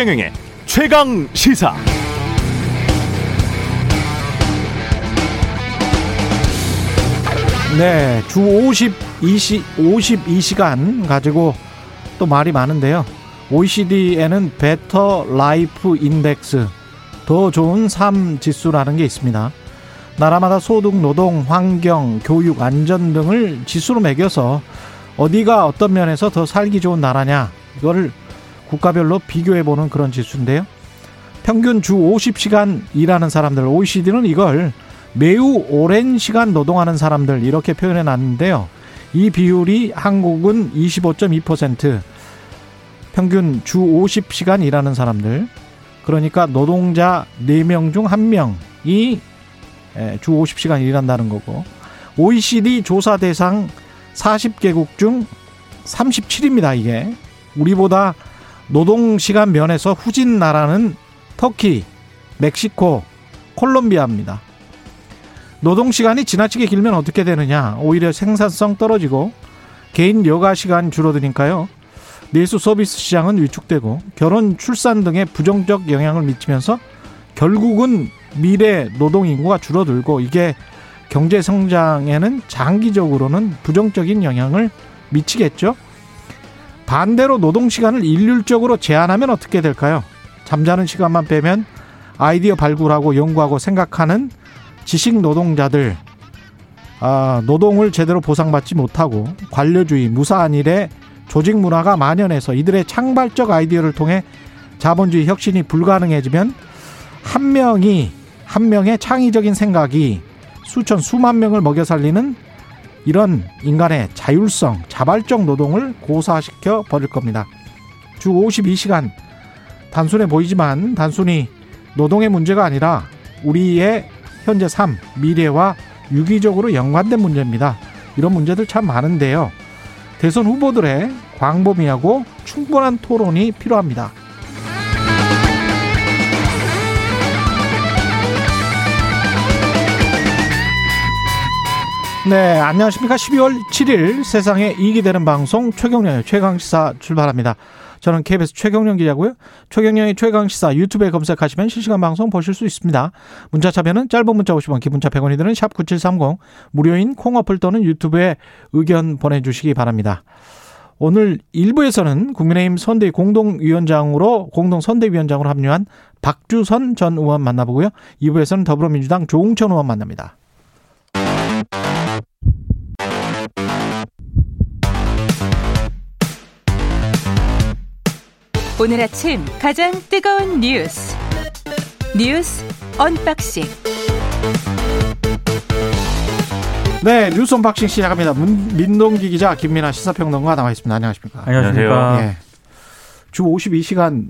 최경영의 최강 시사. 네, 주 52시 52시간 가지고 또 말이 많은데요. OECD에는 Better Life Index 더 좋은 삶 지수라는 게 있습니다. 나라마다 소득, 노동, 환경, 교육, 안전 등을 지수로 매겨서 어디가 어떤 면에서 더 살기 좋은 나라냐 이거를 국가별로 비교해 보는 그런 지수인데요. 평균 주 50시간 일하는 사람들 OECD는 이걸 매우 오랜 시간 노동하는 사람들 이렇게 표현해 놨는데요. 이 비율이 한국은 25.2% 평균 주 50시간 일하는 사람들 그러니까 노동자 4명 중 1명이 주 50시간 일한다는 거고 OECD 조사 대상 40개국 중 37입니다 이게 우리보다 노동시간 면에서 후진 나라는 터키, 멕시코, 콜롬비아입니다. 노동시간이 지나치게 길면 어떻게 되느냐 오히려 생산성 떨어지고 개인 여가 시간 줄어드니까요 내수 서비스 시장은 위축되고 결혼 출산 등의 부정적 영향을 미치면서 결국은 미래 노동 인구가 줄어들고 이게 경제 성장에는 장기적으로는 부정적인 영향을 미치겠죠. 반대로 노동 시간을 일률적으로 제한하면 어떻게 될까요? 잠자는 시간만 빼면 아이디어 발굴하고 연구하고 생각하는 지식 노동자들 아, 노동을 제대로 보상받지 못하고 관료주의, 무사한 일에 조직 문화가 만연해서 이들의 창발적 아이디어를 통해 자본주의 혁신이 불가능해지면 한 명이 한 명의 창의적인 생각이 수천 수만 명을 먹여 살리는 이런 인간의 자율성, 자발적 노동을 고사시켜 버릴 겁니다. 주 52시간 단순해 보이지만 단순히 노동의 문제가 아니라 우리의 현재 삶, 미래와 유기적으로 연관된 문제입니다. 이런 문제들 참 많은데요. 대선 후보들의 광범위하고 충분한 토론이 필요합니다. 네, 안녕하십니까. 12월 7일 세상에 이익이 되는 방송 최경련의 최강시사 출발합니다. 저는 KBS 최경련 기자고요. 최경련의 최강시사 유튜브에 검색하시면 실시간 방송 보실 수 있습니다. 문자 참여는 짧은 문자 50원, 기본자 100원이 드는 샵 9730 무료인 콩 어플 또는 유튜브에 의견 보내주시기 바랍니다. 오늘 1부에서는 국민의힘 선대위 공동위원장으로 공동선대위원장으로 합류한 박주선 전 의원 만나보고요. 2부에서는 더불어민주당 조웅천 의원 만납니다. 오늘 아침 가장 뜨거운 뉴스 뉴스 unboxing 네 뉴스 unboxing 시작합니다. 민동기 기자 김민아 시사평론가 나와 있습니다. 안녕하십니까? 안녕하세요. 예. 주 52시간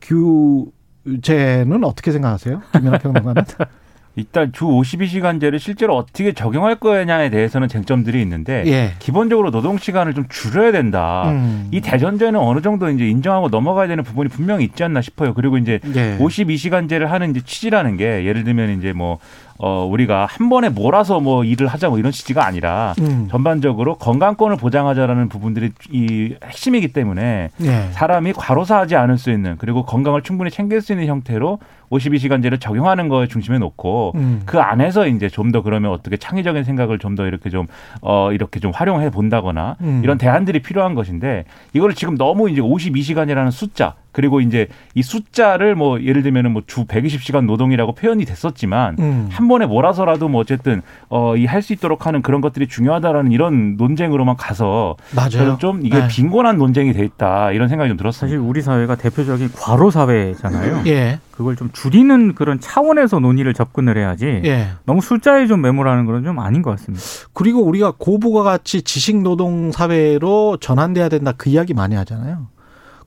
규제는 어떻게 생각하세요? 김민아 평론가는? 일단 주 52시간제를 실제로 어떻게 적용할 거냐에 대해서는 쟁점들이 있는데 예. 기본적으로 노동 시간을 좀 줄여야 된다. 음. 이 대전제는 어느 정도 이제 인정하고 넘어가야 되는 부분이 분명히 있지 않나 싶어요. 그리고 이제 예. 52시간제를 하는 이제 취지라는 게 예를 들면 이제 뭐 어, 우리가 한 번에 몰아서 뭐 일을 하자 뭐 이런 취지가 아니라 음. 전반적으로 건강권을 보장하자라는 부분들이 이 핵심이기 때문에 예. 사람이 과로사하지 않을 수 있는 그리고 건강을 충분히 챙길 수 있는 형태로 52시간제를 적용하는 거에 중심에 놓고 음. 그 안에서 이제 좀 더 그러면 어떻게 창의적인 생각을 좀 더 이렇게 좀 어, 이렇게 좀 활용해 본다거나 음. 이런 대안들이 필요한 것인데 이거를 지금 너무 이제 52시간이라는 숫자 그리고 이제 이 숫자를 뭐 예를 들면은 뭐 주 120시간 노동이라고 표현이 됐었지만 음. 한 번에 몰아서라도 뭐 어쨌든 어이 할 수 있도록 하는 그런 것들이 중요하다라는 이런 논쟁으로만 가서 맞아요. 좀 이게 네. 빈곤한 논쟁이 돼 있다 이런 생각이 좀 들었어요. 사실 우리 사회가 대표적인 과로 사회잖아요. 예. 그걸 좀 줄이는 그런 차원에서 논의를 접근을 해야지. 예. 너무 숫자에 좀 매몰하는 건 좀 아닌 것 같습니다. 그리고 우리가 고부가 같이 지식 노동 사회로 전환돼야 된다 그 이야기 많이 하잖아요.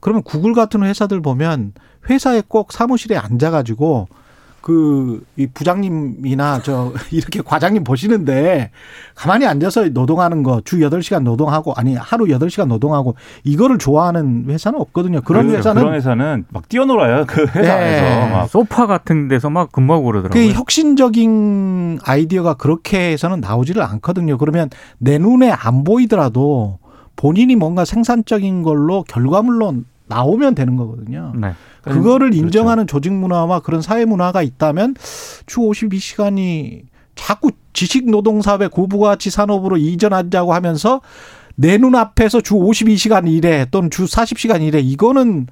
그러면 구글 같은 회사들 보면 회사에 꼭 사무실에 앉아가지고 그, 이 부장님이나 저, 이렇게 과장님 보시는데 가만히 앉아서 노동하는 거 주 여덟 시간 노동하고 아니 하루 여덟 시간 노동하고 이거를 좋아하는 회사는 없거든요. 그런 그렇죠. 회사는. 그런 회사는 막 뛰어놀아요. 그 회사 에서. 네. 막. 소파 같은 데서 막 근무하고 그러더라고요. 그 혁신적인 아이디어가 그렇게 해서는 나오지를 않거든요. 그러면 내 눈에 안 보이더라도 본인이 뭔가 생산적인 걸로 결과물로 나오면 되는 거거든요. 네. 그거를 그렇죠. 인정하는 조직 문화와 그런 사회 문화가 있다면 주 52시간이 자꾸 지식 노동 사회 고부가치 산업으로 이전하자고 하면서 내 눈앞에서 주 52시간 일해 또는 주 40시간 일해 이거는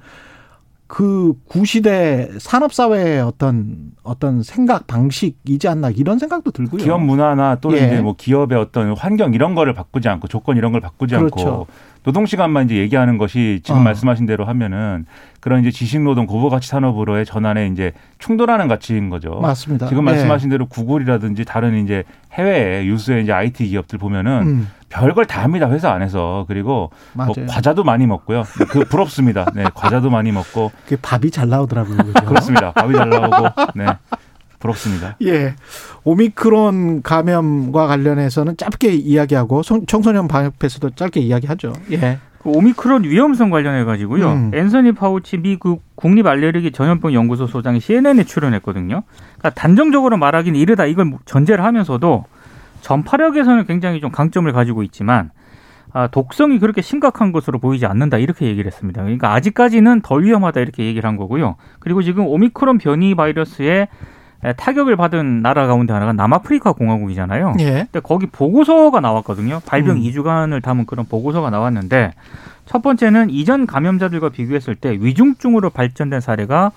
그 구시대 산업사회의 어떤 어떤 생각 방식이지 않나 이런 생각도 들고요. 기업 문화나 또는 예. 이제 뭐 기업의 어떤 환경 이런 거를 바꾸지 않고 조건 이런 걸 바꾸지 그렇죠. 않고 노동 시간만 이제 얘기하는 것이 지금 어. 말씀하신 대로 하면은 그런 이제 지식 노동 고부 가치 산업으로의 전환에 이제 충돌하는 가치인 거죠. 맞습니다. 지금 말씀하신 네. 대로 구글이라든지 다른 이제 해외 유수의 이제 IT 기업들 보면은 음. 별걸 다 합니다 회사 안에서 그리고 뭐 과자도 많이 먹고요. 그 부럽습니다. 네, 과자도 많이 먹고. 그 밥이 잘 나오더라고요. 그렇죠? 그렇습니다. 밥이 잘 나오고. 네. 부럽습니다. 예. 오미크론 감염과 관련해서는 짧게 이야기하고 청소년 방역패스도 짧게 이야기하죠. 예. 그 오미크론 위험성 관련해 가지고요. 음. 앤서니 파우치 미국 국립 알레르기 전염병 연구소 소장이 CNN에 출연했거든요. 그러니까 단정적으로 말하기는 이르다 이걸 전제를 하면서도 전파력에서는 굉장히 좀 강점을 가지고 있지만 아, 독성이 그렇게 심각한 것으로 보이지 않는다 이렇게 얘기를 했습니다. 그러니까 아직까지는 덜 위험하다 이렇게 얘기를 한 거고요. 그리고 지금 오미크론 변이 바이러스에 타격을 받은 나라 가운데 하나가 남아프리카 공화국이잖아요. 예. 근데 거기 보고서가 나왔거든요. 발병 음. 2주간을 담은 그런 보고서가 나왔는데 첫 번째는 이전 감염자들과 비교했을 때 위중증으로 발전된 사례가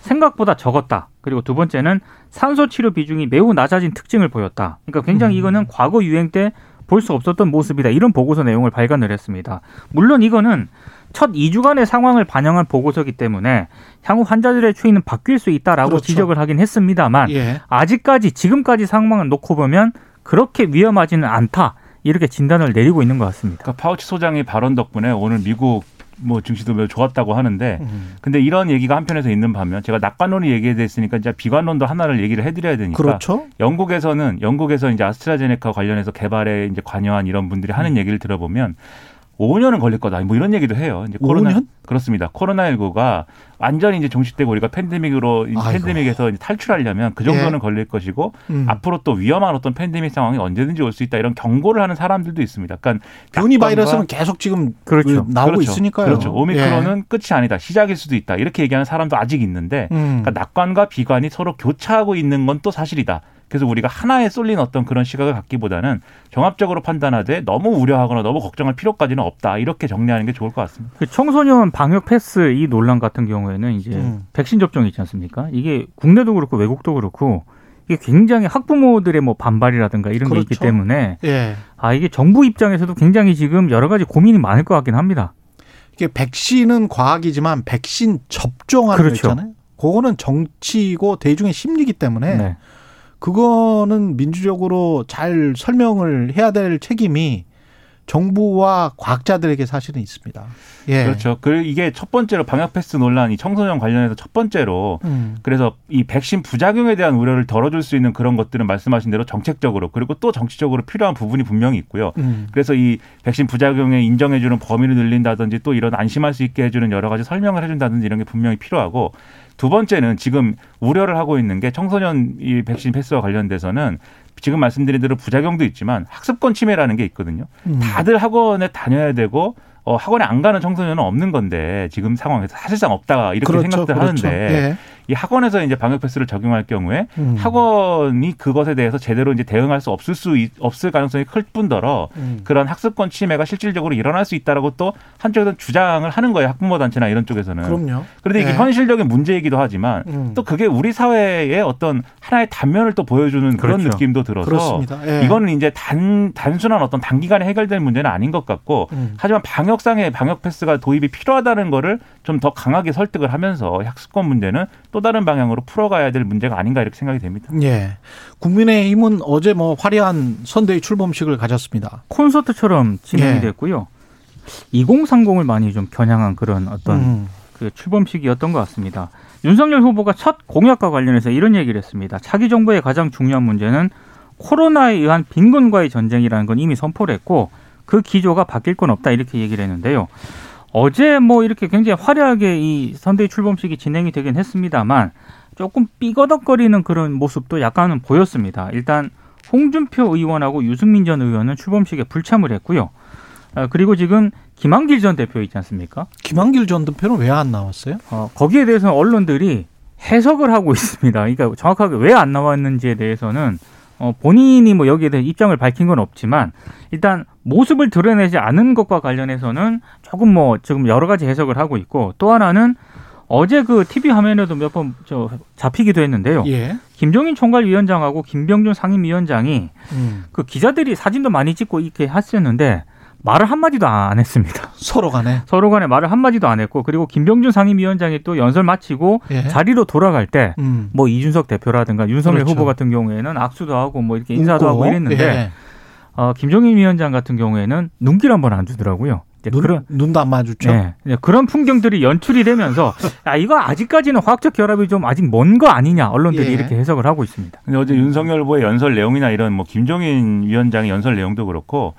생각보다 적었다. 그리고 두 번째는 산소 치료 비중이 매우 낮아진 특징을 보였다. 그러니까 굉장히 음. 이거는 과거 유행 때 볼 수 없었던 모습이다. 이런 보고서 내용을 발간을 했습니다. 물론 이거는 첫 2주간의 상황을 반영한 보고서기 때문에 향후 환자들의 추이는 바뀔 수 있다라고 그렇죠. 지적을 하긴 했습니다만 예. 아직까지 지금까지 상황을 놓고 보면 그렇게 위험하지는 않다. 이렇게 진단을 내리고 있는 것 같습니다. 그러니까 파우치 소장의 발언 덕분에 오늘 미국 뭐 증시도 매우 좋았다고 하는데 음. 근데 이런 얘기가 한편에서 있는 반면 제가 낙관론이 얘기해 됐으니까 이제 비관론도 하나를 얘기를 해드려야 되니까 그렇죠. 영국에서는 영국에서 이제 아스트라제네카 관련해서 개발에 이제 관여한 이런 분들이 하는 음. 얘기를 들어보면 5년은 걸릴 거다. 뭐 이런 얘기도 해요. 이제 코로나 5년? 그렇습니다. 코로나19가 완전히 이제 종식되고 우리가 팬데믹으로 아이고. 팬데믹에서 이제 탈출하려면 그 정도는 예. 걸릴 것이고 음. 앞으로 또 위험한 어떤 팬데믹 상황이 언제든지 올 수 있다 이런 경고를 하는 사람들도 있습니다. 그러니까 변이 바이러스는 계속 지금 그렇죠. 나오고 그렇죠. 있으니까요. 그렇죠. 오미크론은 예. 끝이 아니다. 시작일 수도 있다. 이렇게 얘기하는 사람도 아직 있는데 음. 그러니까 낙관과 비관이 서로 교차하고 있는 건 또 사실이다. 그래서 우리가 하나에 쏠린 어떤 그런 시각을 갖기보다는 종합적으로 판단하되 너무 우려하거나 너무 걱정할 필요까지는 없다. 이렇게 정리하는 게 좋을 것 같습니다. 그 청소년 방역 패스 이 논란 같은 경우에는 이제 음. 백신 접종이 있지 않습니까? 이게 국내도 그렇고 외국도 그렇고 이게 굉장히 학부모들의 뭐 반발이라든가 이런 그렇죠. 게 있기 그렇죠. 때문에 예. 아 이게 정부 입장에서도 굉장히 지금 여러 가지 고민이 많을 것 같긴 합니다. 이게 백신은 과학이지만 백신 접종하는 그렇죠. 거 있잖아요. 그거는 정치고 대중의 심리기 때문에 네. 그거는 민주적으로 잘 설명을 해야 될 책임이 정부와 과학자들에게 사실은 있습니다. 예. 그렇죠. 그 이게 첫 번째로 방역 패스 논란이 청소년 관련해서 첫 번째로 음. 그래서 이 백신 부작용에 대한 우려를 덜어줄 수 있는 그런 것들은 말씀하신 대로 정책적으로 그리고 또 정치적으로 필요한 부분이 분명히 있고요. 음. 그래서 이 백신 부작용에 인정해주는 범위를 늘린다든지 또 이런 안심할 수 있게 해주는 여러 가지 설명을 해준다든지 이런 게 분명히 필요하고 두 번째는 지금 우려를 하고 있는 게 청소년 이 백신 패스와 관련돼서는 지금 말씀드린 대로 부작용도 있지만 학습권 침해라는 게 있거든요. 음. 다들 학원에 다녀야 되고 어, 학원에 안 가는 청소년은 없는 건데 지금 상황에서 사실상 없다 이렇게 그렇죠, 생각들 그렇죠. 하는데 예. 이 학원에서 이제 방역 패스를 적용할 경우에 음. 학원이 그것에 대해서 제대로 이제 대응할 수 없을 수 없을 가능성이 클 뿐더러 음. 그런 학습권 침해가 실질적으로 일어날 수 있다라고 또 한쪽에서는 주장을 하는 거예요 학부모 단체나 이런 쪽에서는. 그럼요. 그런데 이게 네. 현실적인 문제이기도 하지만 음. 또 그게 우리 사회의 어떤 하나의 단면을 또 보여주는 그런 그렇죠. 느낌도 들어서 네. 이거는 이제 단 단순한 어떤 단기간에 해결될 문제는 아닌 것 같고 음. 하지만 방역상의 방역 패스가 도입이 필요하다는 거를 좀 더 강하게 설득을 하면서 학습권 문제는 또 다른 방향으로 풀어가야 될 문제가 아닌가 이렇게 생각이 됩니다. 예. 국민의힘은 어제 뭐 화려한 선대위 출범식을 가졌습니다. 콘서트처럼 진행이 예. 됐고요. 2030을 많이 좀 겨냥한 그런 어떤 음. 그 출범식이었던 것 같습니다. 윤석열 후보가 첫 공약과 관련해서 이런 얘기를 했습니다. 차기 정부의 가장 중요한 문제는 코로나에 의한 빈곤과의 전쟁이라는 건 이미 선포를 했고 그 기조가 바뀔 건 없다 이렇게 얘기를 했는데요. 어제 뭐 이렇게 굉장히 화려하게 이 선대위 출범식이 진행이 되긴 했습니다만 조금 삐거덕거리는 그런 모습도 약간은 보였습니다. 일단 홍준표 의원하고 유승민 전 의원은 출범식에 불참을 했고요. 어, 그리고 지금 김한길 전 대표 있지 않습니까? 김한길 전 대표는 왜 안 나왔어요? 어, 거기에 대해서는 언론들이 해석을 하고 있습니다. 그러니까 정확하게 왜 안 나왔는지에 대해서는 어, 본인이 뭐 여기에 대해 입장을 밝힌 건 없지만 일단 모습을 드러내지 않은 것과 관련해서는 조금 뭐 지금 여러 가지 해석을 하고 있고 또 하나는 어제 그 TV 화면에도 몇 번 저 잡히기도 했는데요. 예. 김종인 총괄위원장하고 김병준 상임위원장이 음. 그 기자들이 사진도 많이 찍고 이렇게 했었는데 말을 한마디도 안 했습니다. 서로 간에? 서로 간에 말을 한마디도 안 했고, 그리고 김병준 상임위원장이 또 연설 마치고 예. 자리로 돌아갈 때, 음. 뭐 이준석 대표라든가 윤석열 그렇죠. 후보 같은 경우에는 악수도 하고 뭐 이렇게 인사도 웃고. 하고 이랬는데, 예. 어, 김종인 위원장 같은 경우에는 눈길 한 번 안 주더라고요. 눈, 그런 눈도 안 마주쳐. 네, 그런 풍경들이 연출이 되면서 야 이거 아직까지는 화학적 결합이 좀 아직 먼 거 아니냐 언론들이 예. 이렇게 해석을 하고 있습니다. 근데 어제 윤석열 후보의 연설 내용이나 이런 뭐 김종인 위원장의 연설 내용도 그렇고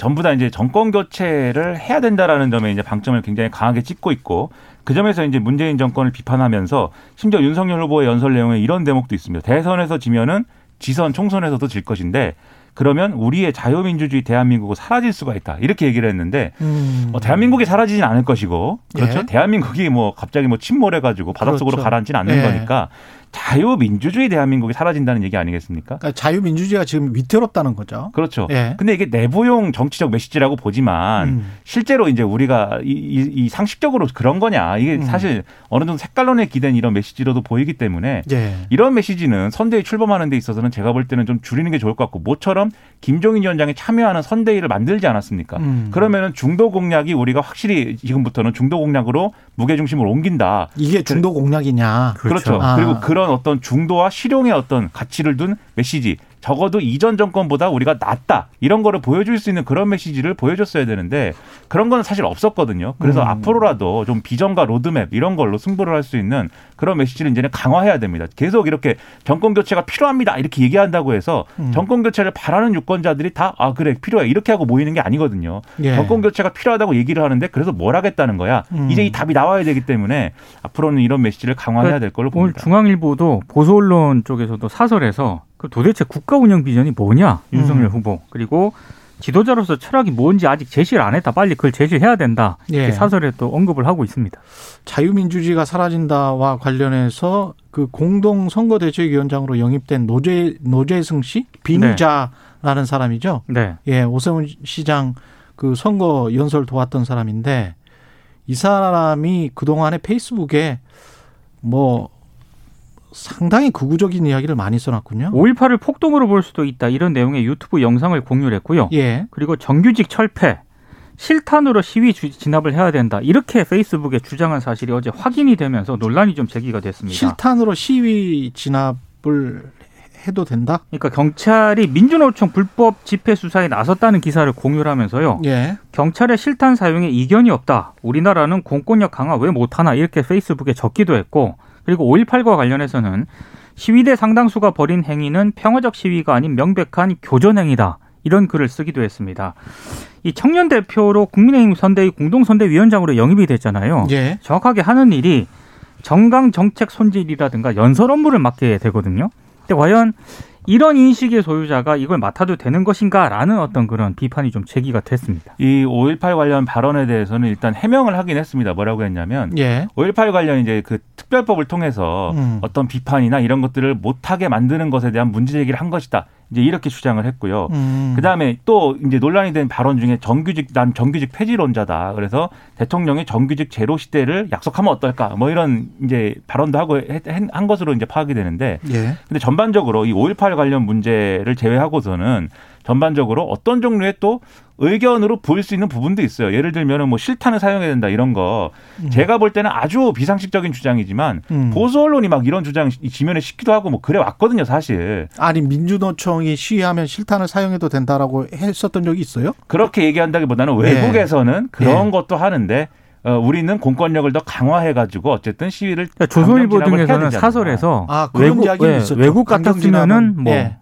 전부 다 이제 정권 교체를 해야 된다라는 점에 이제 방점을 굉장히 강하게 찍고 있고 그 점에서 이제 문재인 정권을 비판하면서 심지어 윤석열 후보의 연설 내용에 이런 대목도 있습니다. 대선에서 지면은 지선 총선에서도 질 것인데 그러면 우리의 자유민주주의 대한민국은 사라질 수가 있다. 이렇게 얘기를 했는데 음. 어, 대한민국이 사라지진 않을 것이고 그렇죠. 예. 대한민국이 뭐 갑자기 뭐 침몰해가지고 바닷속으로 그렇죠. 가라앉지는 않는 예. 거니까 자유민주주의 대한민국이 사라진다는 얘기 아니겠습니까? 그러니까 자유민주주의가 지금 위태롭다는 거죠. 그렇죠. 예. 근데 이게 내부용 정치적 메시지라고 보지만 음. 실제로 이제 우리가 이, 이, 이, 상식적으로 그런 거냐 이게 음. 사실 어느 정도 색깔론에 기댄 이런 메시지로도 보이기 때문에 예. 이런 메시지는 선대위 출범하는 데 있어서는 제가 볼 때는 좀 줄이는 게 좋을 것 같고 모처럼 김종인 위원장이 참여하는 선대위를 만들지 않았습니까? 음. 그러면은 중도 공략이 우리가 확실히 지금부터는 중도 공략으로 무게 중심을 옮긴다. 이게 중도 공략이냐? 그렇죠. 그렇죠. 아. 그리고 그런 그런 어떤 중도와 실용의 어떤 가치를 둔 메시지 적어도 이전 정권보다 우리가 낫다 이런 거를 보여줄 수 있는 그런 메시지를 보여줬어야 되는데 그런 건 사실 없었거든요. 그래서 음. 앞으로라도 좀 비전과 로드맵 이런 걸로 승부를 할 수 있는 그런 메시지를 이제는 강화해야 됩니다. 계속 이렇게 정권 교체가 필요합니다 이렇게 얘기한다고 해서 음. 정권 교체를 바라는 유권자들이 다 아 그래 필요해 이렇게 하고 모이는 게 아니거든요. 예. 정권 교체가 필요하다고 얘기를 하는데 그래서 뭘 하겠다는 거야. 음. 이제 이 답이 나와야 되기 때문에 앞으로는 이런 메시지를 강화해야 될 걸로 봅니다. 오늘 중앙일보도 보수 언론 쪽에서도 사설에서 그 도대체 국가 운영 비전이 뭐냐 윤석열 음. 후보 그리고 지도자로서 철학이 뭔지 아직 제시를 안 했다. 빨리 그걸 제시해야 된다. 이렇게 예. 사설에 또 언급을 하고 있습니다. 자유민주주의가 사라진다와 관련해서 그 공동 선거대책위원장으로 영입된 노재 노재승 씨 빈자라는 네. 사람이죠. 네. 예, 오세훈 시장 그 선거 연설 도왔던 사람인데 이 사람이 그 동안에 페이스북에 뭐 상당히 극우적인 이야기를 많이 써놨군요. 5.18을 폭동으로 볼 수도 있다. 이런 내용의 유튜브 영상을 공유를 했고요. 예. 그리고 정규직 철폐, 실탄으로 시위 진압을 해야 된다. 이렇게 페이스북에 주장한 사실이 어제 확인이 되면서 논란이 좀 제기가 됐습니다. 실탄으로 시위 진압을 해도 된다? 그러니까 경찰이 민주노총 불법 집회 수사에 나섰다는 기사를 공유를 하면서요. 예. 경찰의 실탄 사용에 이견이 없다. 우리나라는 공권력 강화 왜 못하나 이렇게 페이스북에 적기도 했고 그리고 5.18과 관련해서는 시위대 상당수가 벌인 행위는 평화적 시위가 아닌 명백한 교전행위다. 이런 글을 쓰기도 했습니다. 이 청년 대표로 국민의힘 선대위 공동선대위원장으로 영입이 됐잖아요. 예. 정확하게 하는 일이 정강 정책 손질이라든가 연설 업무를 맡게 되거든요. 근데 과연 이런 인식의 소유자가 이걸 맡아도 되는 것인가라는 어떤 그런 비판이 좀 제기가 됐습니다. 이 5.18 관련 발언에 대해서는 일단 해명을 하긴 했습니다. 뭐라고 했냐면 예. 5.18 관련 이제 그 특별법을 통해서 음. 어떤 비판이나 이런 것들을 못하게 만드는 것에 대한 문제 제기를 한 것이다. 이제 이렇게 주장을 했고요. 음. 그다음에 또 이제 논란이 된 발언 중에 정규직 난 정규직 폐지론자다. 그래서 대통령이 정규직 제로 시대를 약속하면 어떨까? 뭐 이런 이제 발언도 하고 한 것으로 이제 파악이 되는데 예. 근데 전반적으로 이 5.18 관련 문제를 제외하고서는 전반적으로 어떤 종류의 또 의견으로 보일 수 있는 부분도 있어요. 예를 들면은 뭐 실탄을 사용해야 된다 이런 거 음. 제가 볼 때는 아주 비상식적인 주장이지만 음. 보수 언론이 막 이런 주장 지면에 싣기도 하고 뭐 그래 왔거든요, 사실. 아니 민주노총이 시위하면 실탄을 사용해도 된다라고 했었던 적이 있어요? 그렇게 얘기한다기보다는 네. 외국에서는 그런 네. 것도 하는데 어, 우리는 공권력을 더 강화해가지고 어쨌든 시위를 그러니까 조선일보 등에서는 사설에서 아, 외국 예, 외국 같았으면은 뭐 예.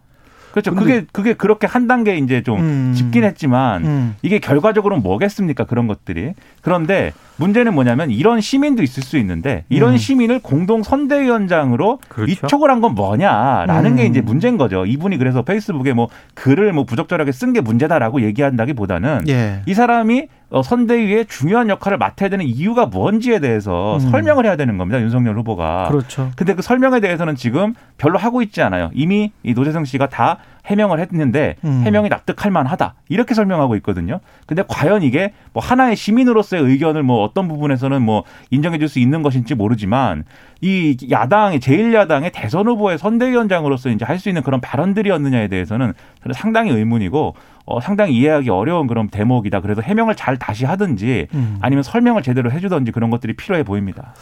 그렇죠. 그게 그게 그렇게 한 단계 이제 좀 음. 짚긴 했지만 음. 이게 결과적으로는 뭐겠습니까? 그런 것들이. 그런데 문제는 뭐냐면 이런 시민도 있을 수 있는데 이런 음. 시민을 공동 선대위원장으로 그렇죠. 위촉을 한 건 뭐냐라는 게 음. 이제 문제인 거죠. 이분이 그래서 페이스북에 뭐 글을 뭐 부적절하게 쓴 게 문제다라고 얘기한다기보다는 예. 이 사람이 어, 선대위의 중요한 역할을 맡아야 되는 이유가 뭔지에 대해서 음. 설명을 해야 되는 겁니다. 윤석열 후보가. 그렇죠. 근데 그 설명에 대해서는 지금 별로 하고 있지 않아요. 이미 이 노재성 씨가 다 해명을 했는데 음. 해명이 납득할 만하다. 이렇게 설명하고 있거든요. 근데 과연 이게 뭐 하나의 시민으로서의 의견을 뭐 어떤 부분에서는 뭐 인정해 줄 수 있는 것인지 모르지만 이 야당의 제1야당의 대선 후보의 선대위원장으로서 이제 할 수 있는 그런 발언들이었느냐에 대해서는 상당히 의문이고 어, 상당히 이해하기 어려운 그런 대목이다. 그래서 해명을 잘 다시 하든지 음. 아니면 설명을 제대로 해주든지 그런 것들이 필요해 보입니다.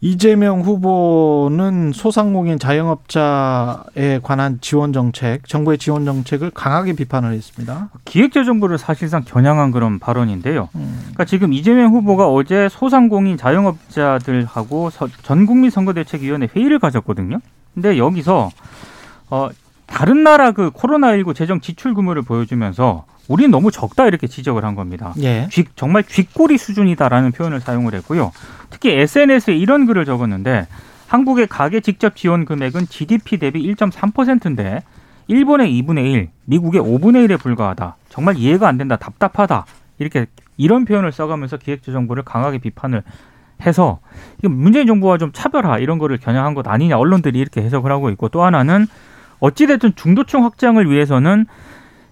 이재명 후보는 소상공인 자영업자에 관한 지원 정책, 정부의 지원 정책을 강하게 비판을 했습니다. 기획재정부를 사실상 겨냥한 그런 발언인데요. 음. 그러니까 지금 이재명 후보가 어제 소상공인 자영업자들하고 전국민 선거대책위원회 회의를 가졌거든요. 근데 여기서 어 다른 나라 그 코로나19 재정 지출 규모를 보여주면서 우리는 너무 적다 이렇게 지적을 한 겁니다. 예. 쥐, 정말 쥐꼬리 수준이다라는 표현을 사용을 했고요. 특히 SNS에 이런 글을 적었는데 한국의 가계 직접 지원 금액은 GDP 대비 1.3%인데 일본의 2분의 1, 미국의 5분의 1에 불과하다. 정말 이해가 안 된다. 답답하다. 이렇게 이런 표현을 써가면서 기획재정부를 강하게 비판을 해서 문재인 정부와 좀 차별화 이런 거를 겨냥한 것 아니냐 언론들이 이렇게 해석을 하고 있고 또 하나는 어찌됐든 중도층 확장을 위해서는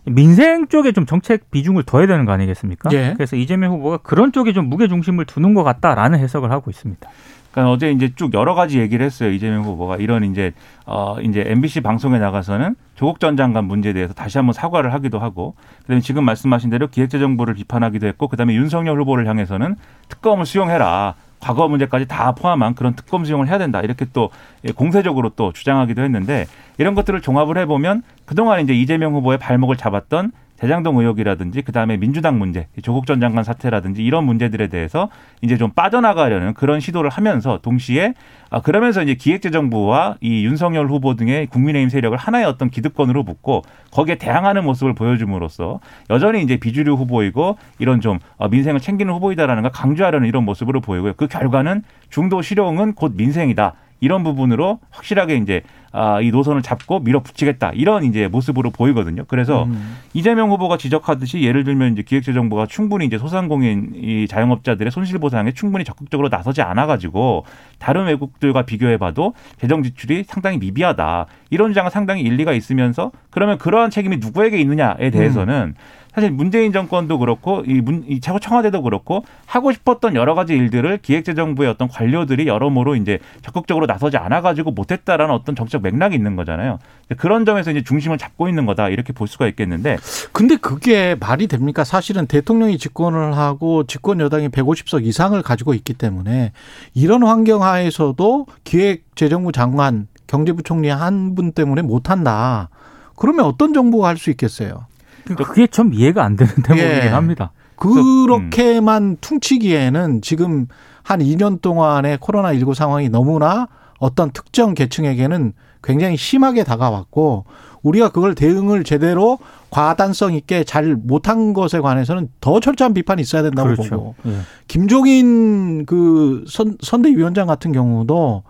민생 쪽에 좀 정책 비중을 둬야 되는 거 아니겠습니까? 예. 그래서 이재명 후보가 그런 쪽에 좀 무게 중심을 두는 것 같다라는 해석을 하고 있습니다. 그러니까 어제 이제 쭉 여러 가지 얘기를 했어요 이재명 후보가 이런 이제 어 이제 MBC 방송에 나가서는 조국 전 장관 문제에 대해서 다시 한번 사과를 하기도 하고 그다음에 지금 말씀하신 대로 기획재정부를 비판하기도 했고 그다음에 윤석열 후보를 향해서는 특검을 수용해라 과거 문제까지 다 포함한 그런 특검 수용을 해야 된다. 이렇게 또 공세적으로 또 주장하기도 했는데 이런 것들을 종합을 해보면 그동안 이제 이재명 후보의 발목을 잡았던 대장동 의혹이라든지 그다음에 민주당 문제, 조국 전 장관 사태라든지 이런 문제들에 대해서 이제 좀 빠져나가려는 그런 시도를 하면서 동시에 아 그러면서 이제 기획재정부와 이 윤석열 후보 등의 국민의힘 세력을 하나의 어떤 기득권으로 붙고 거기에 대항하는 모습을 보여줌으로써 여전히 이제 비주류 후보이고 이런 좀 어, 민생을 챙기는 후보이다라는 걸 강조하려는 이런 모습으로 보이고요. 그 결과는 중도 실용은 곧 민생이다. 이런 부분으로 확실하게 이제 아, 이 노선을 잡고 밀어붙이겠다 이런 이제 모습으로 보이거든요. 그래서 음. 이재명 후보가 지적하듯이 예를 들면 이제 기획재정부가 충분히 이제 소상공인 이 자영업자들의 손실 보상에 충분히 적극적으로 나서지 않아 가지고 다른 외국들과 비교해봐도 재정 지출이 상당히 미비하다 이런 주장은 상당히 일리가 있으면서 그러면 그러한 책임이 누구에게 있느냐에 대해서는 음. 사실 문재인 정권도 그렇고 이, 문, 이 청와대도 그렇고 하고 싶었던 여러 가지 일들을 기획재정부의 어떤 관료들이 여러모로 이제 적극적으로 나서지 않아가지고 못했다라는 어떤 정책 맥락이 있는 거잖아요. 그런 점에서 이제 중심을 잡고 있는 거다 이렇게 볼 수가 있겠는데. 근데 그게 말이 됩니까? 사실은 대통령이 집권을 하고 집권 여당이 150석 이상을 가지고 있기 때문에 이런 환경 하에서도 기획재정부 장관 경제부총리 한 분 때문에 못한다. 그러면 어떤 정부가 할 수 있겠어요? 그러니까 그게 좀 이해가 안 되는 대목이긴 예. 합니다. 그렇게만 음. 퉁치기에는 지금 한 2년 동안의 코로나19 상황이 너무나 어떤 특정 계층에게는 굉장히 심하게 다가왔고 우리가 그걸 대응을 제대로 과단성 있게 잘 못한 것에 관해서는 더 철저한 비판이 있어야 된다고 그렇죠. 보고 예. 김종인 그 선, 선대위원장 같은 경우도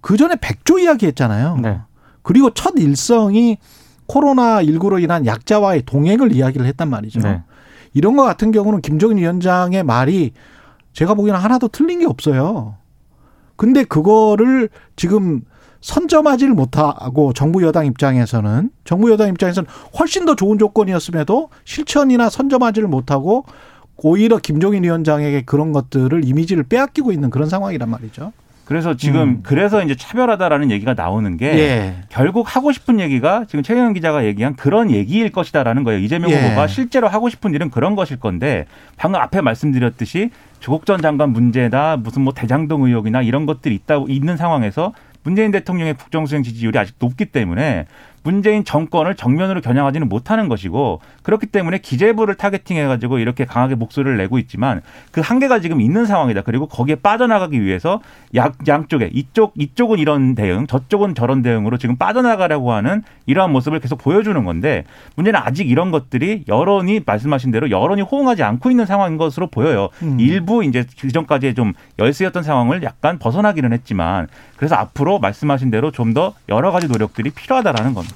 그 전에 백조 이야기 했잖아요. 네. 그리고 첫 일성이 코로나19로 인한 약자와의 동행을 이야기를 했단 말이죠. 네. 이런 것 같은 경우는 김종인 위원장의 말이 제가 보기에는 하나도 틀린 게 없어요. 근데 그거를 지금 선점하지를 못하고 정부 여당 입장에서는 정부 여당 입장에서는 훨씬 더 좋은 조건이었음에도 실천이나 선점하지를 못하고 오히려 김종인 위원장에게 그런 것들을 이미지를 빼앗기고 있는 그런 상황이란 말이죠. 그래서 지금 음. 그래서 이제 차별하다라는 얘기가 나오는 게 예. 결국 하고 싶은 얘기가 지금 최경영 기자가 얘기한 그런 얘기일 것이다라는 거예요. 이재명 예. 후보가 실제로 하고 싶은 일은 그런 것일 건데 방금 앞에 말씀드렸듯이 조국 전 장관 문제나 무슨 뭐 대장동 의혹이나 이런 것들이 있다 있는 상황에서 문재인 대통령의 국정수행 지지율이 아직 높기 때문에 문재인 정권을 정면으로 겨냥하지는 못하는 것이고 그렇기 때문에 기재부를 타겟팅해 가지고 이렇게 강하게 목소리를 내고 있지만 그 한계가 지금 있는 상황이다. 그리고 거기에 빠져나가기 위해서 양, 양쪽에 이쪽 이쪽은 이런 대응, 저쪽은 저런 대응으로 지금 빠져나가려고 하는 이러한 모습을 계속 보여주는 건데 문제는 아직 이런 것들이 여론이 말씀하신 대로 여론이 호응하지 않고 있는 상황인 것으로 보여요. 음. 일부 이제 그전까지 좀 열세였던 상황을 약간 벗어나기는 했지만 그래서 앞으로 말씀하신 대로 좀 더 여러 가지 노력들이 필요하다라는 겁니다.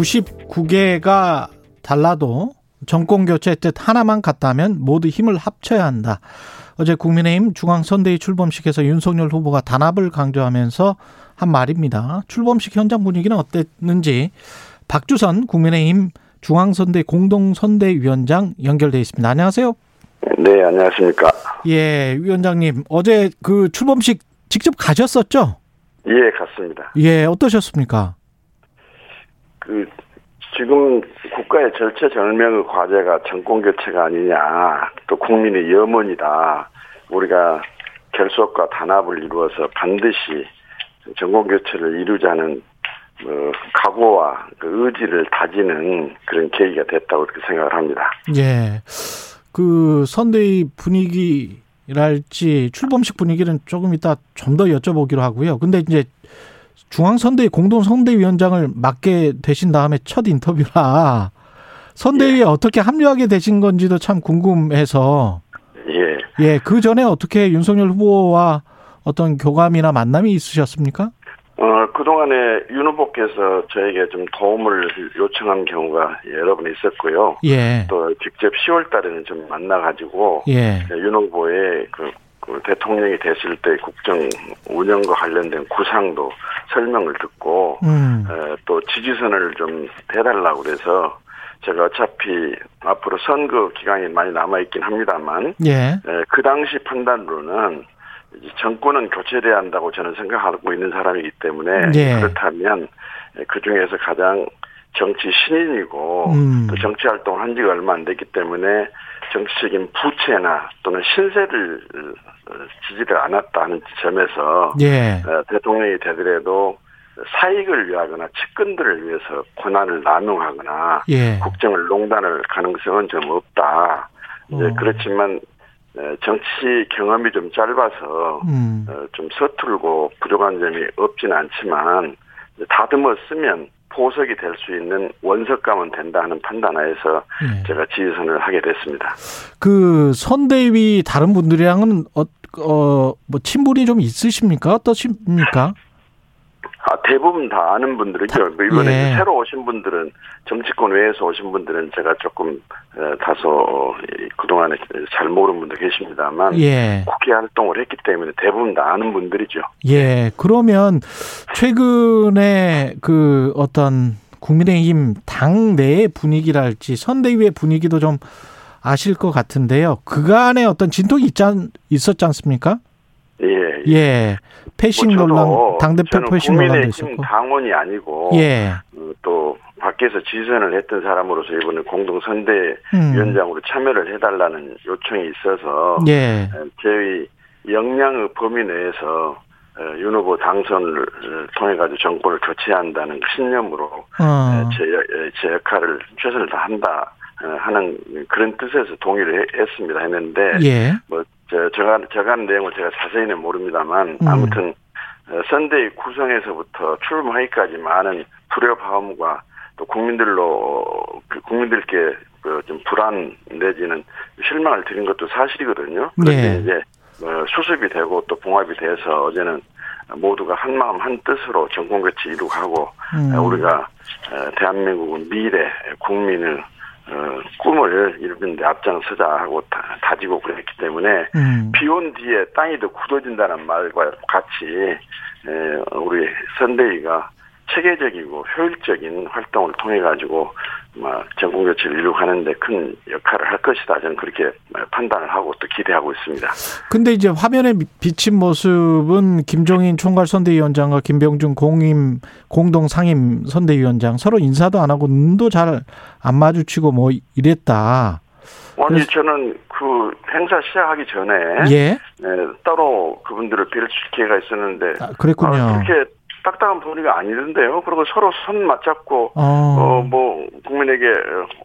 99개가 달라도 정권 교체 뜻 하나만 같다면 모두 힘을 합쳐야 한다. 어제 국민의힘 중앙선대위 출범식에서 윤석열 후보가 단합을 강조하면서 한 말입니다. 출범식 현장 분위기는 어땠는지 박주선 국민의힘 중앙선대 공동선대위원장 연결돼 있습니다. 안녕하세요. 네, 안녕하십니까. 예, 위원장님 어제 그 출범식 직접 가셨었죠? 예, 갔습니다. 예, 어떠셨습니까? 그 지금 국가의 절체절명의 과제가 정권 교체가 아니냐, 또 국민의 염원이다. 우리가 결속과 단합을 이루어서 반드시 정권 교체를 이루자는 뭐 각오와 그 의지를 다지는 그런 계기가 됐다고 그렇게 생각을 합니다. 예. 그 선대위 분위기랄지 출범식 분위기는 조금 이따 좀 더 여쭤보기로 하고요. 근데 이제 중앙선대위 공동선대위원장을 맡게 되신 다음에 첫 인터뷰라 선대위에 예. 어떻게 합류하게 되신 건지도 참 궁금해서 예. 예, 그 전에 어떻게 윤석열 후보와 어떤 교감이나 만남이 있으셨습니까? 어, 그동안에 윤 후보께서 저에게 좀 도움을 요청한 경우가 여러 번 있었고요. 예. 또 직접 10월 달에는 좀 만나가지고. 예. 윤 후보의 그, 그 대통령이 됐을 때 국정 운영과 관련된 구상도 설명을 듣고, 음. 에, 또 지지선을 좀 해달라고 그래서 제가 어차피 앞으로 선거 기간이 많이 남아있긴 합니다만, 예. 에, 그 당시 판단으로는 정권은 교체돼야 한다고 저는 생각하고 있는 사람이기 때문에 네. 그렇다면 그 중에서 가장 정치 신인이고 음. 또 정치 활동을 한 지가 얼마 안 됐기 때문에 정치적인 부채나 또는 신세를 어, 지지를 않았다는 점에서 예. 대통령이 되더라도 사익을 위하거나 측근들을 위해서 권한을 남용하거나 예. 국정을 농단할 가능성은 좀 없다. 어. 그렇지만 정치 경험이 좀 짧아서 음. 어, 좀 서툴고 부족한 점이 없지는 않지만 다듬어 쓰면 보석이 될 수 있는 원석감은 된다 는 판단하에서 네. 제가 지지선을 하게 됐습니다. 그 선대위 다른 분들이랑은 어, 어, 뭐 친분이 좀 있으십니까? 어떠십니까? 아, 대부분 다 아는 분들이죠. 뭐 이번에 예. 새로 오신 분들은 정치권 외에서 오신 분들은 제가 조금 다소 그동안에 잘 모르는 분도 계십니다만 예. 국회 활동을 했기 때문에 대부분 다 아는 분들이죠. 예. 그러면 최근에 그 어떤 국민의힘 당 내의 분위기랄지 선대위의 분위기도 좀 아실 것 같은데요. 그간에 어떤 진통이 있지 않, 있었지 않습니까? 예. 예. 패싱 뭐 논란, 당대표 패싱 논란도 있었고. 당원이 아니고. 예. 그또 밖에서 지선을 했던 사람으로서 이번에 공동선대위원장으로 음. 참여를 해달라는 요청이 있어서. 예. 저희 역량의 범위 내에서 어, 윤 후보 당선을 통해 가지고 정권을 교체한다는 신념으로 어. 제, 제 역할을 최선을 다한다 어, 하는 그런 뜻에서 동의를 했습니다 했는데 예. 뭐 저, 저가, 저가 는 내용을 제가 자세히는 모릅니다만, 음. 아무튼, 어, 선대위 구성에서부터 출범하기까지 많은 불협화음과 또 국민들로, 그 국민들께 그좀 불안 내지는 실망을 드린 것도 사실이거든요. 그런데 네. 이제, 어, 수습이 되고 또 봉합이 돼서 어제는 모두가 한 마음 한 뜻으로 정권 교체 이루고 음. 우리가 어, 대한민국은 미래 국민을 어, 꿈을 이루는데 앞장서자 하고 다, 지고 그랬기 때문에 음. 비온 뒤에 땅이 더 굳어진다는 말과 같이 에, 우리 선대위가 체계적이고 효율적인 활동을 통해 가지고 막 전국 교체를 이룩하는데 큰 역할을 할 것이다 저는 그렇게 판단을 하고 또 기대하고 있습니다. 근데 이제 화면에 비친 모습은 김종인 총괄 선대위원장과 김병준 공임 공동 상임 선대위원장 서로 인사도 안 하고 눈도 잘 안 마주치고 뭐 이랬다. 아니 저는 그 행사 시작하기 전에 예? 네, 따로 그분들을 뵐 기회가 있었는데 아, 그랬군요. 아, 그렇게 딱딱한 분위기가 아니던데요. 그리고 서로 손 맞잡고 어뭐 어, 국민에게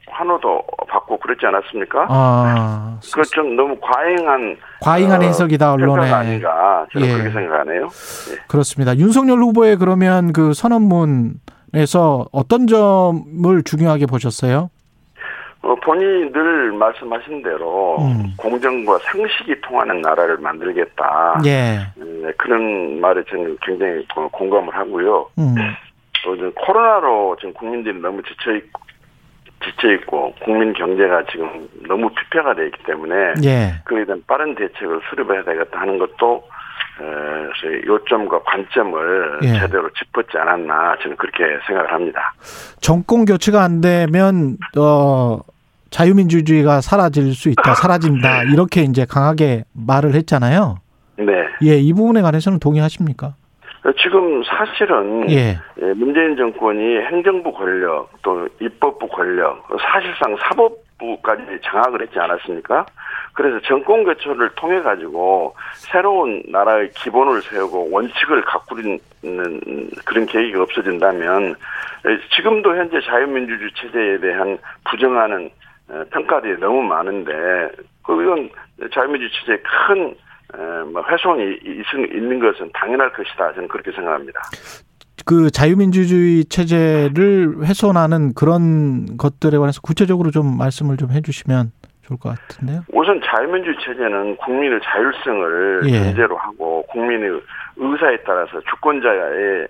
환호도 받고 그랬지 않았습니까? 아, 그좀 너무 과잉한 과잉한 어, 해석이다 언론에 아닌가 저는 예. 그렇게 생각하네요. 예. 그렇습니다. 윤석열 후보의 그러면 그 선언문에서 어떤 점을 중요하게 보셨어요? 어, 본인이 늘 말씀하신 대로 음. 공정과 상식이 통하는 나라를 만들겠다. 예. 네, 그런 말에 저는 굉장히 공감을 하고요. 음. 또 코로나로 지금 국민들이 너무 지쳐 있고 지쳐 있고 국민 경제가 지금 너무 피폐가 되어 있기 때문에 예. 그에 대한 빠른 대책을 수립해야 되겠다 하는 것도 어, 요점과 관점을 예. 제대로 짚었지 않았나 저는 그렇게 생각을 합니다. 정권 교체가 안 되면 어 자유민주주의가 사라질 수 있다, 사라진다 이렇게 이제 강하게 말을 했잖아요. 네. 예, 이 부분에 관해서는 동의하십니까? 지금 사실은 예. 예. 문재인 정권이 행정부 권력 또 입법부 권력 사실상 사법부까지 장악을 했지 않았습니까? 그래서 정권 교체를 통해 가지고 새로운 나라의 기본을 세우고 원칙을 가꾸는 그런 계획이 없어진다면 지금도 현재 자유민주주의 체제에 대한 부정하는 어, 평가들이 너무 많은데 그건 자유민주 체제에 큰 어, 뭐 훼손이 있는 것은 당연할 것이다 저는 그렇게 생각합니다. 그 자유민주주의 체제를 훼손하는 그런 것들에 관해서 구체적으로 좀 말씀을 좀 해주시면 좋을 것 같은데요. 우선 자유민주주의 체제는 국민의 자율성을 예. 전제로 하고 국민의 의사에 따라서 주권자의